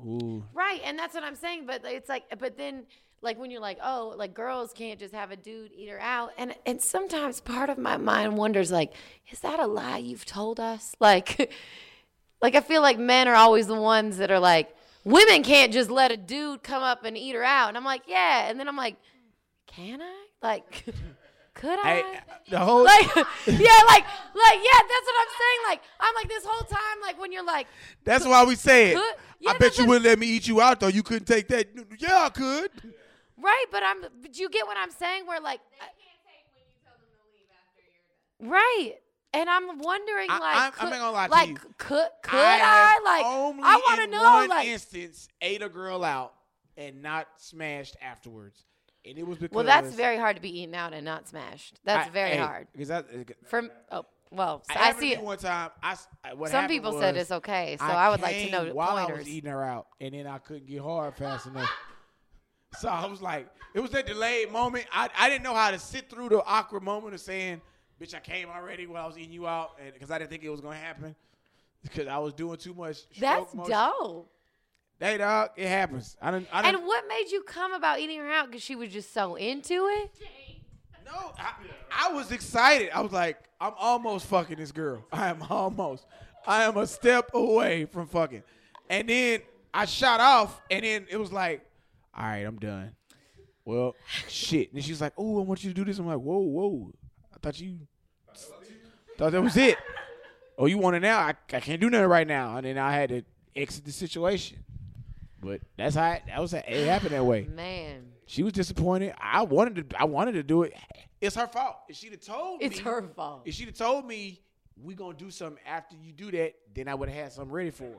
Ooh, right and that's what i'm saying but it's like but then like when you're like oh like girls can't just have a dude eat her out and and sometimes part of my mind wonders like is that a lie you've told us? Like like i feel like men are always the ones that are like women can't just let a dude come up and eat her out and i'm like yeah and then i'm like can i? Like could i hey, the whole like yeah like like yeah that's what i'm saying like i'm like this whole time like when you're like That's why we say it. Could- yeah, I bet that's you wouldn't let me eat you out though. You couldn't take that. Yeah, I could. Right, but I'm. But you get what I'm saying? Where like, I- can't take when you tell them to leave after you're done. right? And I'm wondering, I- like, I'm- I'm not gonna lie to like, you. could could I, I, like? only I want to know, one like, instance ate a girl out and not smashed afterwards, and it was because well, that's very hard to be eaten out and not smashed. That's I- very hey, hard. Because that, uh, For oh, well, I, I, see it. one time. I what Some people said it's okay, so I, would like to know while I was eating her out, and then I couldn't get hard fast enough. So I was like, it was that delayed moment. I, I didn't know how to sit through the awkward moment of saying, "Bitch, I came already when I was eating you out," and because I didn't think it was gonna happen, because I was doing too much. That's motion. dope. Hey, dog, it happens. I don't. I. And what made you come about eating her out? Because she was just so into it. No, I, I was excited. I was like, I'm almost fucking this girl. I am almost. I am a step away from fucking. And then I shot off, and then it was like, all right, I'm done. Well, shit. And she's like, oh, I want you to do this. I'm like, whoa, whoa. I thought you thought that was it. Oh, you want it now? I, I can't do nothing right now. And then I had to exit the situation. But that's how it, that was. It happened that way. Man, She was disappointed. I wanted to. I wanted to do it. It's her fault. If she'd have told it's me, her fault. If she'd have told me we gonna do something after you do that, then I would have had something ready for her.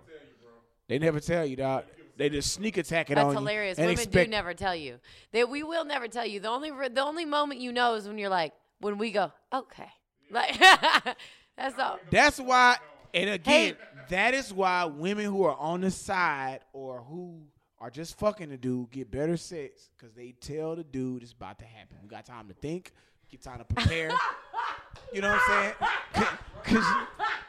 They never tell you, dog. They just sneak attack it That's on hilarious. you. and Women expect- do never tell you. They we will never tell you. The only the only moment you know is when you're like when we go okay, like that's all. That's why. And again, Hey. that is why women who are on the side or who are just fucking the dude get better sex because they tell the dude it's about to happen. We got time to think, get time to prepare. you know what I'm saying? Because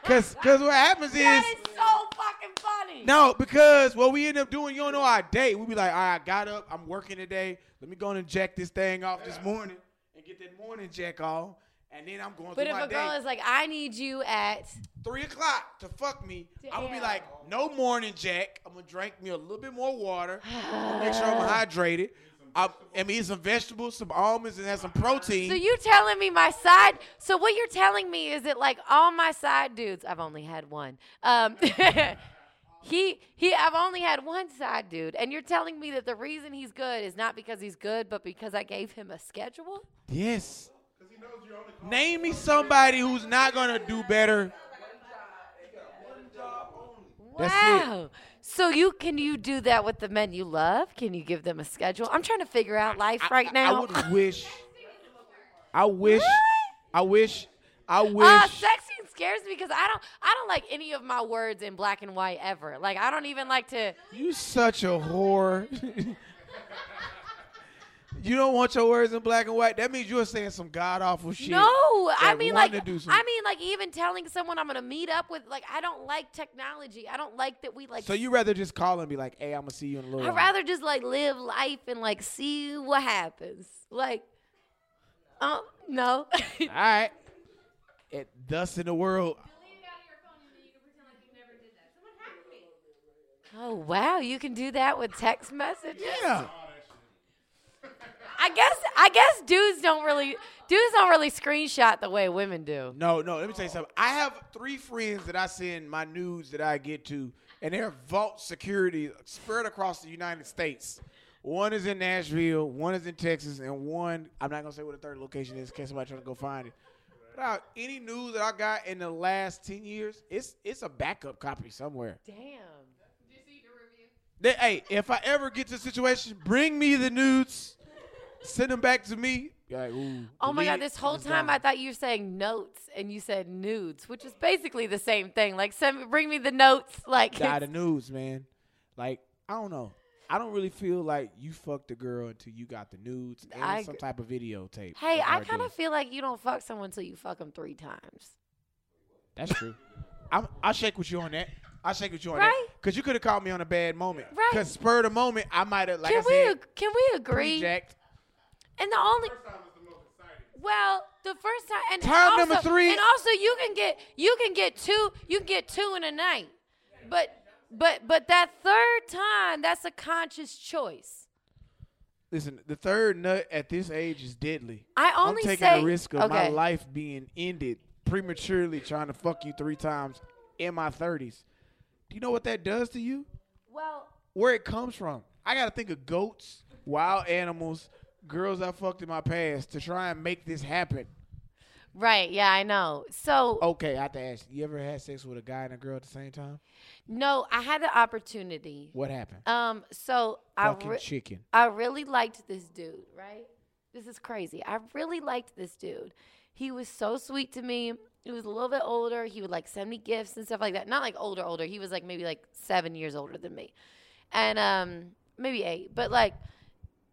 cause, cause what happens is. That is so fucking funny. No, because what we end up doing, you don't know our day. We be like, all right, I got up, I'm working today. Let me go and jack this thing off this morning and get that morning jack off. And then I'm going But through if a girl day. is like, I need you at Three o'clock to fuck me. I'm gonna be like, no morning jack. I'm gonna drink me a little bit more water. Make sure I'm hydrated. I'm, I mean, eat some vegetables, some almonds, and have some protein. So you telling me my side? So what you're telling me is that like all my side dudes, I've only had one. Um, he he, I've only had one side dude, and you're telling me that the reason he's good is not because he's good, but because I gave him a schedule. yes. Name me somebody who's not gonna do better. Wow. So you can you do that with the men you love? Can you give them a schedule? I'm trying to figure out life right I now. I would wish. I wish. I wish. I wish. Uh, sexing scares me because I don't I don't like any of my words in black and white ever. Like I don't even like to. you such a whore. you don't want your words in black and white. That means you're saying some god awful shit. No, I mean like I mean like even telling someone I'm gonna meet up with like I don't like technology. I don't like that we like. So you rather just call and be like, "Hey, I'm gonna see you in a little." I'd rather just like live life and like see what happens. Like, um, no. All right. It, thus in the world. Delete it out of your phone and then you can pretend like you never did that. Someone hacked me. oh wow, you can do that with text messages. Yeah. I guess I guess dudes don't really dudes don't really screenshot the way women do. No, no. Let me tell you something. I have three friends that I send my nudes that I get to, and they're vault security spread across the United States. One is in Nashville, one is in Texas, and one I'm not gonna say what the third location is in case somebody trying to go find it. But any news that I got in the last ten years, it's it's a backup copy somewhere. Damn. Just so you can review. They, hey, if I ever get to a situation, bring me the nudes, send them back to me. Like, ooh, Oh my god, this whole time gone. I thought you were saying notes and you said nudes, which is basically the same thing. Like send bring me the notes like die the news, man. Like, I don't know. I don't really feel like you fucked a girl until you got the nudes and I some type of videotape. Hey, I kind of feel like you don't fuck someone until you fuck them 3 times. That's true. I'm, I'll shake with you on that. I'll shake with you on Right? that. Because you could have caught me on a bad moment. Right. Because spur of the moment, I might have, like can I we said, can we agree? pre-jacked. And the only First time is the most exciting. well, the first time and Time and number three. and also you can get you can get two you can get two in a night, but but but that third time that's a conscious choice. Listen, the third nut at this age is deadly. I I'm only taking say the risk of my life being ended prematurely trying to fuck you three times in my 30s. Do you know what that does to you? Well, where it comes from. I got to think of goats, wild animals, girls I fucked in my past to try and make this happen. Right. Yeah, I know. So Okay, I have to ask. You ever had sex with a guy and a girl at the same time? no, I had the opportunity. What happened? Um. So I Fucking re- chicken. I really liked this dude. Right. This is crazy. I really liked this dude. He was so sweet to me. He was a little bit older. He would like send me gifts and stuff like that. Not like older, older. He was like maybe like seven years older than me, and um maybe eight. But like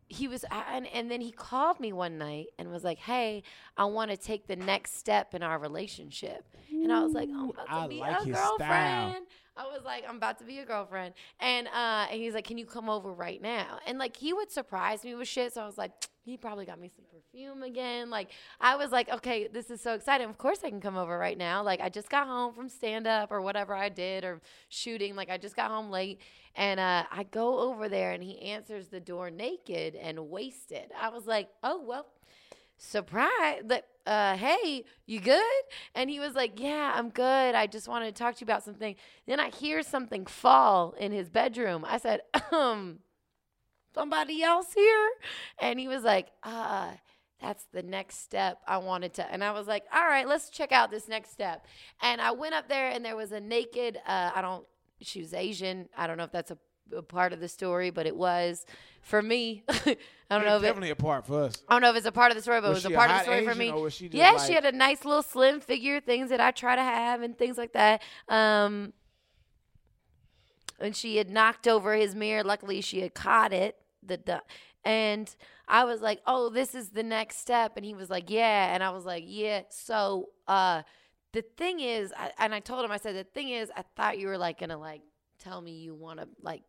he was and, and then he called me one night and was like hey i want to take the next step in our relationship and i was like i'm about to I be like a girlfriend. Style. i was like i'm about to be a girlfriend. And uh and he's like can you come over right now? And like he would surprise me with shit so i was like he probably got me some perfume again. Like i was like okay this is so exciting. Of course i can come over right now. Like i just got home from stand up or whatever i did or shooting. Like i just got home late. And uh, I go over there and he answers the door naked and wasted. I was like, oh, well, surprise. That, uh, hey, you good? And he was like, yeah, I'm good. I just wanted to talk to you about something. Then I hear something fall in his bedroom. I said, um, somebody else here? And he was like, uh, that's the next step I wanted to. And I was like, all right, let's check out this next step. And I went up there and there was a naked, uh, I don't, she was Asian. I don't know if that's a, a part of the story, but it was for me. I don't know if it, definitely a part for us. I don't know if it's a part of the story, but Was it was a she a part of the story for me. she yeah, like- she had a nice little slim figure, things that I try to have, and things like that. Um, and she had knocked over his mirror. Luckily, she had caught it. The, the and I was like, "Oh, this is the next step." And he was like, "Yeah," and I was like, "Yeah." So, uh, the thing is, I, and I told him, I said, "The thing is, I thought you were like gonna like tell me you want to like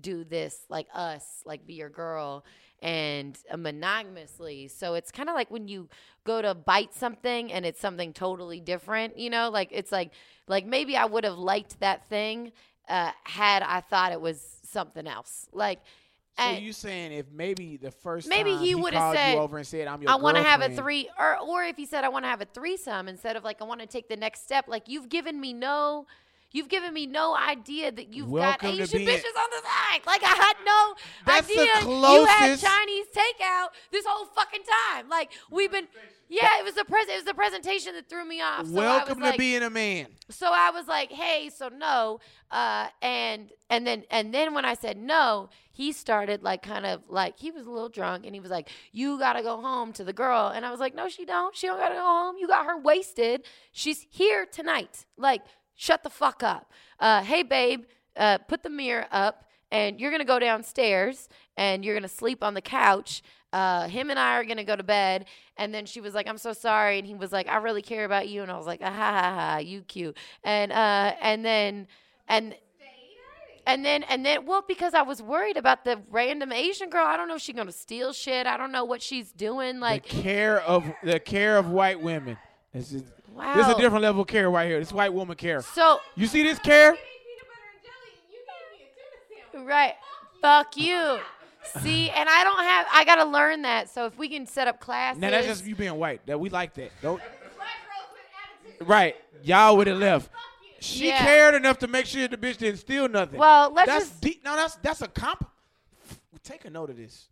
do this like us, like be your girl and uh, monogamously. So it's kind of like when you go to bite something and it's something totally different, you know? Like it's like like maybe I would have liked that thing uh had I thought it was something else. Like So and you saying if maybe the first Maybe he he would've called said, you over and said I'm your I want to have a three, or or if he said I want to have a threesome instead of like I want to take the next step. Like you've given me no, you've given me no idea that you've Welcome got Asian bitches on the side. Like I had no That's the idea you had Chinese takeout this whole fucking time. Like we've been, yeah, it was the pres, it was the presentation that threw me off. So I Welcome to like, being a man. so I was like, "Hey, so no," uh, and and then and then when I said no, he started like kind of like he was a little drunk, and he was like, "You gotta go home to the girl," and I was like, "No, she don't. She don't gotta go home. You got her wasted. She's here tonight. Like, shut the fuck up. Uh, hey, babe, uh, put the mirror up, and you're gonna go downstairs, and you're gonna sleep on the couch." Uh, him and I are gonna go to bed, and then she was like, "I'm so sorry," and he was like, "I really care about you," and I was like, "Ah ha ha ha, you cute," and uh, and then and and then and then well because I was worried about the random Asian girl. I don't know if she's gonna steal shit. I don't know what she's doing. Like, the care of the care of white women. This is wow. this is a different level of care right here. This white woman care. So You see this care? right, fuck you. See, and I don't have. I gotta learn that. So if we can set up classes. Now that's just you being white. That we like that. Don't right. Y'all would have left. She Yeah. cared enough to make sure the bitch didn't steal nothing. Well, let's that's just- deep. No, that's that's a comp. Take a note of this.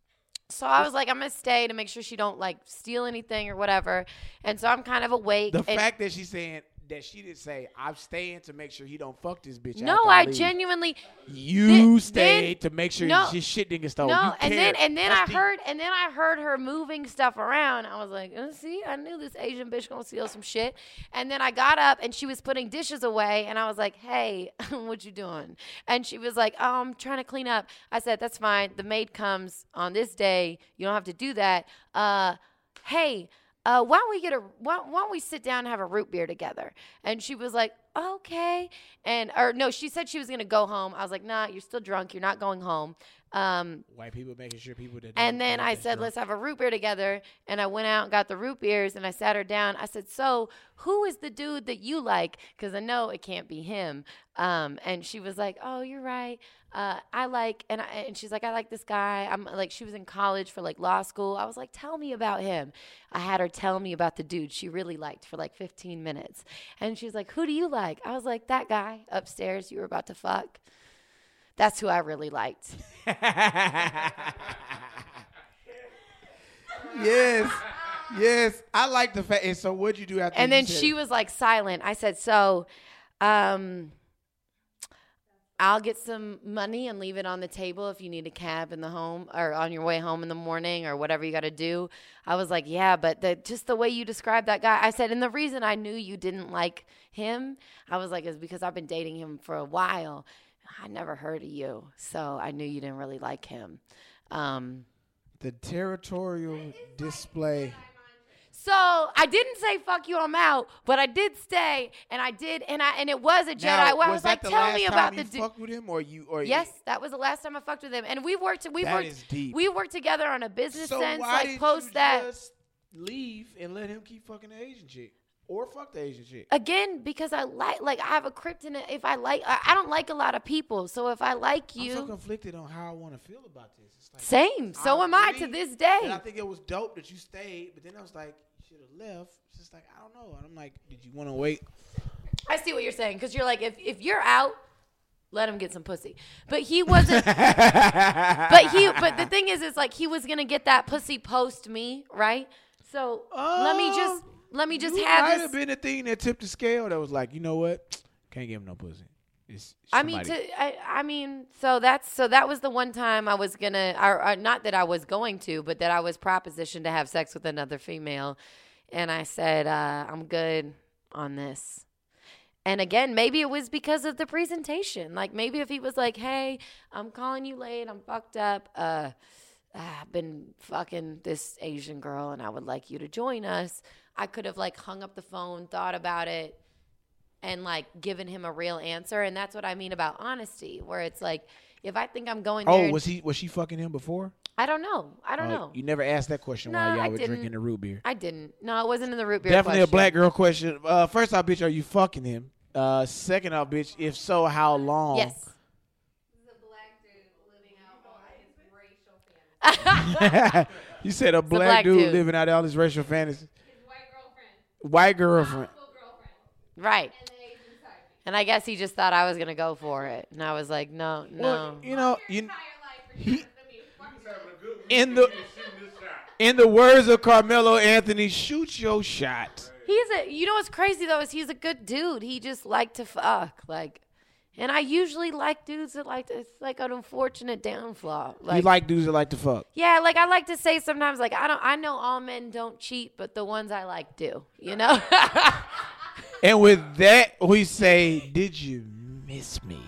So I was like, I'm gonna stay to make sure she don't like steal anything or whatever. And so I'm kind of awake. The fact that she's saying that she didn't say I'm staying to make sure he don't fuck this bitch. no, I leave." genuinely You Then- stayed then- to make sure no, his shit didn't get stolen. No, and then and then I That's heard and then I heard her moving stuff around. I was like, uh, see, I knew this Asian bitch gonna steal some shit. And then I got up and she was putting dishes away, and I was like, hey, what you doing? And she was like, oh, I'm trying to clean up. I said, that's fine. The maid comes on this day. You don't have to do that. Uh, hey. Uh, why don't we get a why, why don't we sit down and have a root beer together? And she was like, okay. And or no, she said she was gonna go home. I was like, nah, you're still drunk. You're not going home. Um, white people making sure people that. and then I said, stuff. let's have a root beer together. And I went out and got the root beers and I sat her down. I said, so who is the dude that you like? Because I know it can't be him. Um, and she was like, oh, you're right. Uh, I like, and, I, and she's like, I like this guy. I'm like, she was in college for like law school. I was like, tell me about him. I had her tell me about the dude she really liked for like 15 minutes. And she's like, who do you like? I was like, that guy upstairs you were about to fuck. That's who I really liked. yes. yes, I like the fact. And so, what'd you do after? And then she was like silent. I said, "So, um, I'll get some money and leave it on the table if you need a cab in the home or on your way home in the morning or whatever you got to do." I was like, "Yeah, but the, just the way you described that guy." I said, "And the reason I knew you didn't like him, I was like, is because I've been dating him for a while. I never heard of you, so I knew you didn't really like him." Um, the territorial display. So I didn't say fuck you, I'm out, but I did stay, and I did, and I and it was a Jedi. Now, where I was was like, tell me about the dude. fucked with him, or you, or Yes, that was the last time I fucked with him, and we worked. We That worked. We worked together on a business So sense, like post you that. just leave and let him keep fucking the Asian chick, or fuck the Asian chick? Again, because I like, like I have a kryptonite. If I like, I, I don't like a lot of people. So if I like you, I'm so conflicted on how I want to feel about this. It's like, same. So am I to this day. I think it was dope that you stayed, but then I was like, you should have left. It's just like I don't know. And I'm like, did you want to wait? I see what you're saying because you're like, if if you're out, let him get some pussy. But he wasn't. but he. But the thing is, is like he was gonna get that pussy post me, right? So let me just let me just um, you have might this. have been the thing that tipped the scale. That was like, you know what? Can't give him no pussy. It's I mean, to I, I mean, so that's so that was the one time I was gonna, or, or not that I was going to, but that I was propositioned to have sex with another female, and I said uh, I'm good on this. And again, maybe it was because of the presentation. Like maybe if he was like, "Hey, I'm calling you late. I'm fucked up. Uh, I've been fucking this Asian girl, and I would like you to join us." I could have like hung up the phone, thought about it, and like giving him a real answer. And that's what I mean about honesty, where it's like, if I think I'm going there, oh, and- was he was she fucking him before? I don't know. I don't Oh, know. You never asked that question No, while y'all I were didn't. drinking the root beer. I didn't. No, it wasn't in the root beer. Definitely a black girl question. Uh, first off, bitch, are you fucking him? Uh, second off, bitch, if so, how long? Yes. This is a black dude living out all his racial fantasies. you said a black, black dude, dude. living out all his racial fantasies. His white girlfriend, White girlfriend. Full girlfriend, Right. and the And I guess he just thought I was gonna go for it, and I was like, no, no. Well, you know, you, entire life for he- sure. I mean, fuck He's having a good week. In the- He's shooting this shot. in the words of Carmelo Anthony, shoot your shot. He's a. You know what's crazy though is he's a good dude. He just liked to fuck, like. And I usually like dudes that like to, it's like an unfortunate downfall. Like, you like dudes that like to fuck. yeah, like I like to say sometimes, like I don't, I know all men don't cheat, but the ones I like do. You know. And with that, we say, did you miss me?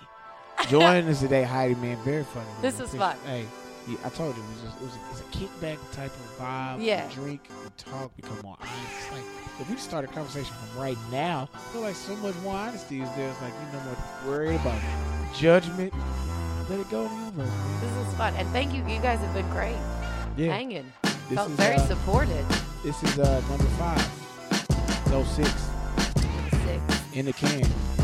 Joining us today, Heidi, man, very funny. man. This is fun. Hey, yeah, I told you, it was, just, it was a, it's a kickback type of vibe. Yeah. We drink, we talk, become more honest. It's like, if we start a conversation from right now, I feel like so much more honesty is there. It's like, you no more worried about judgment. Let it go in the universe, this is fun, and thank you. You guys have been great. Yeah. Hanging. This Felt is, very uh, supported. This is uh, number five. No Six in the can.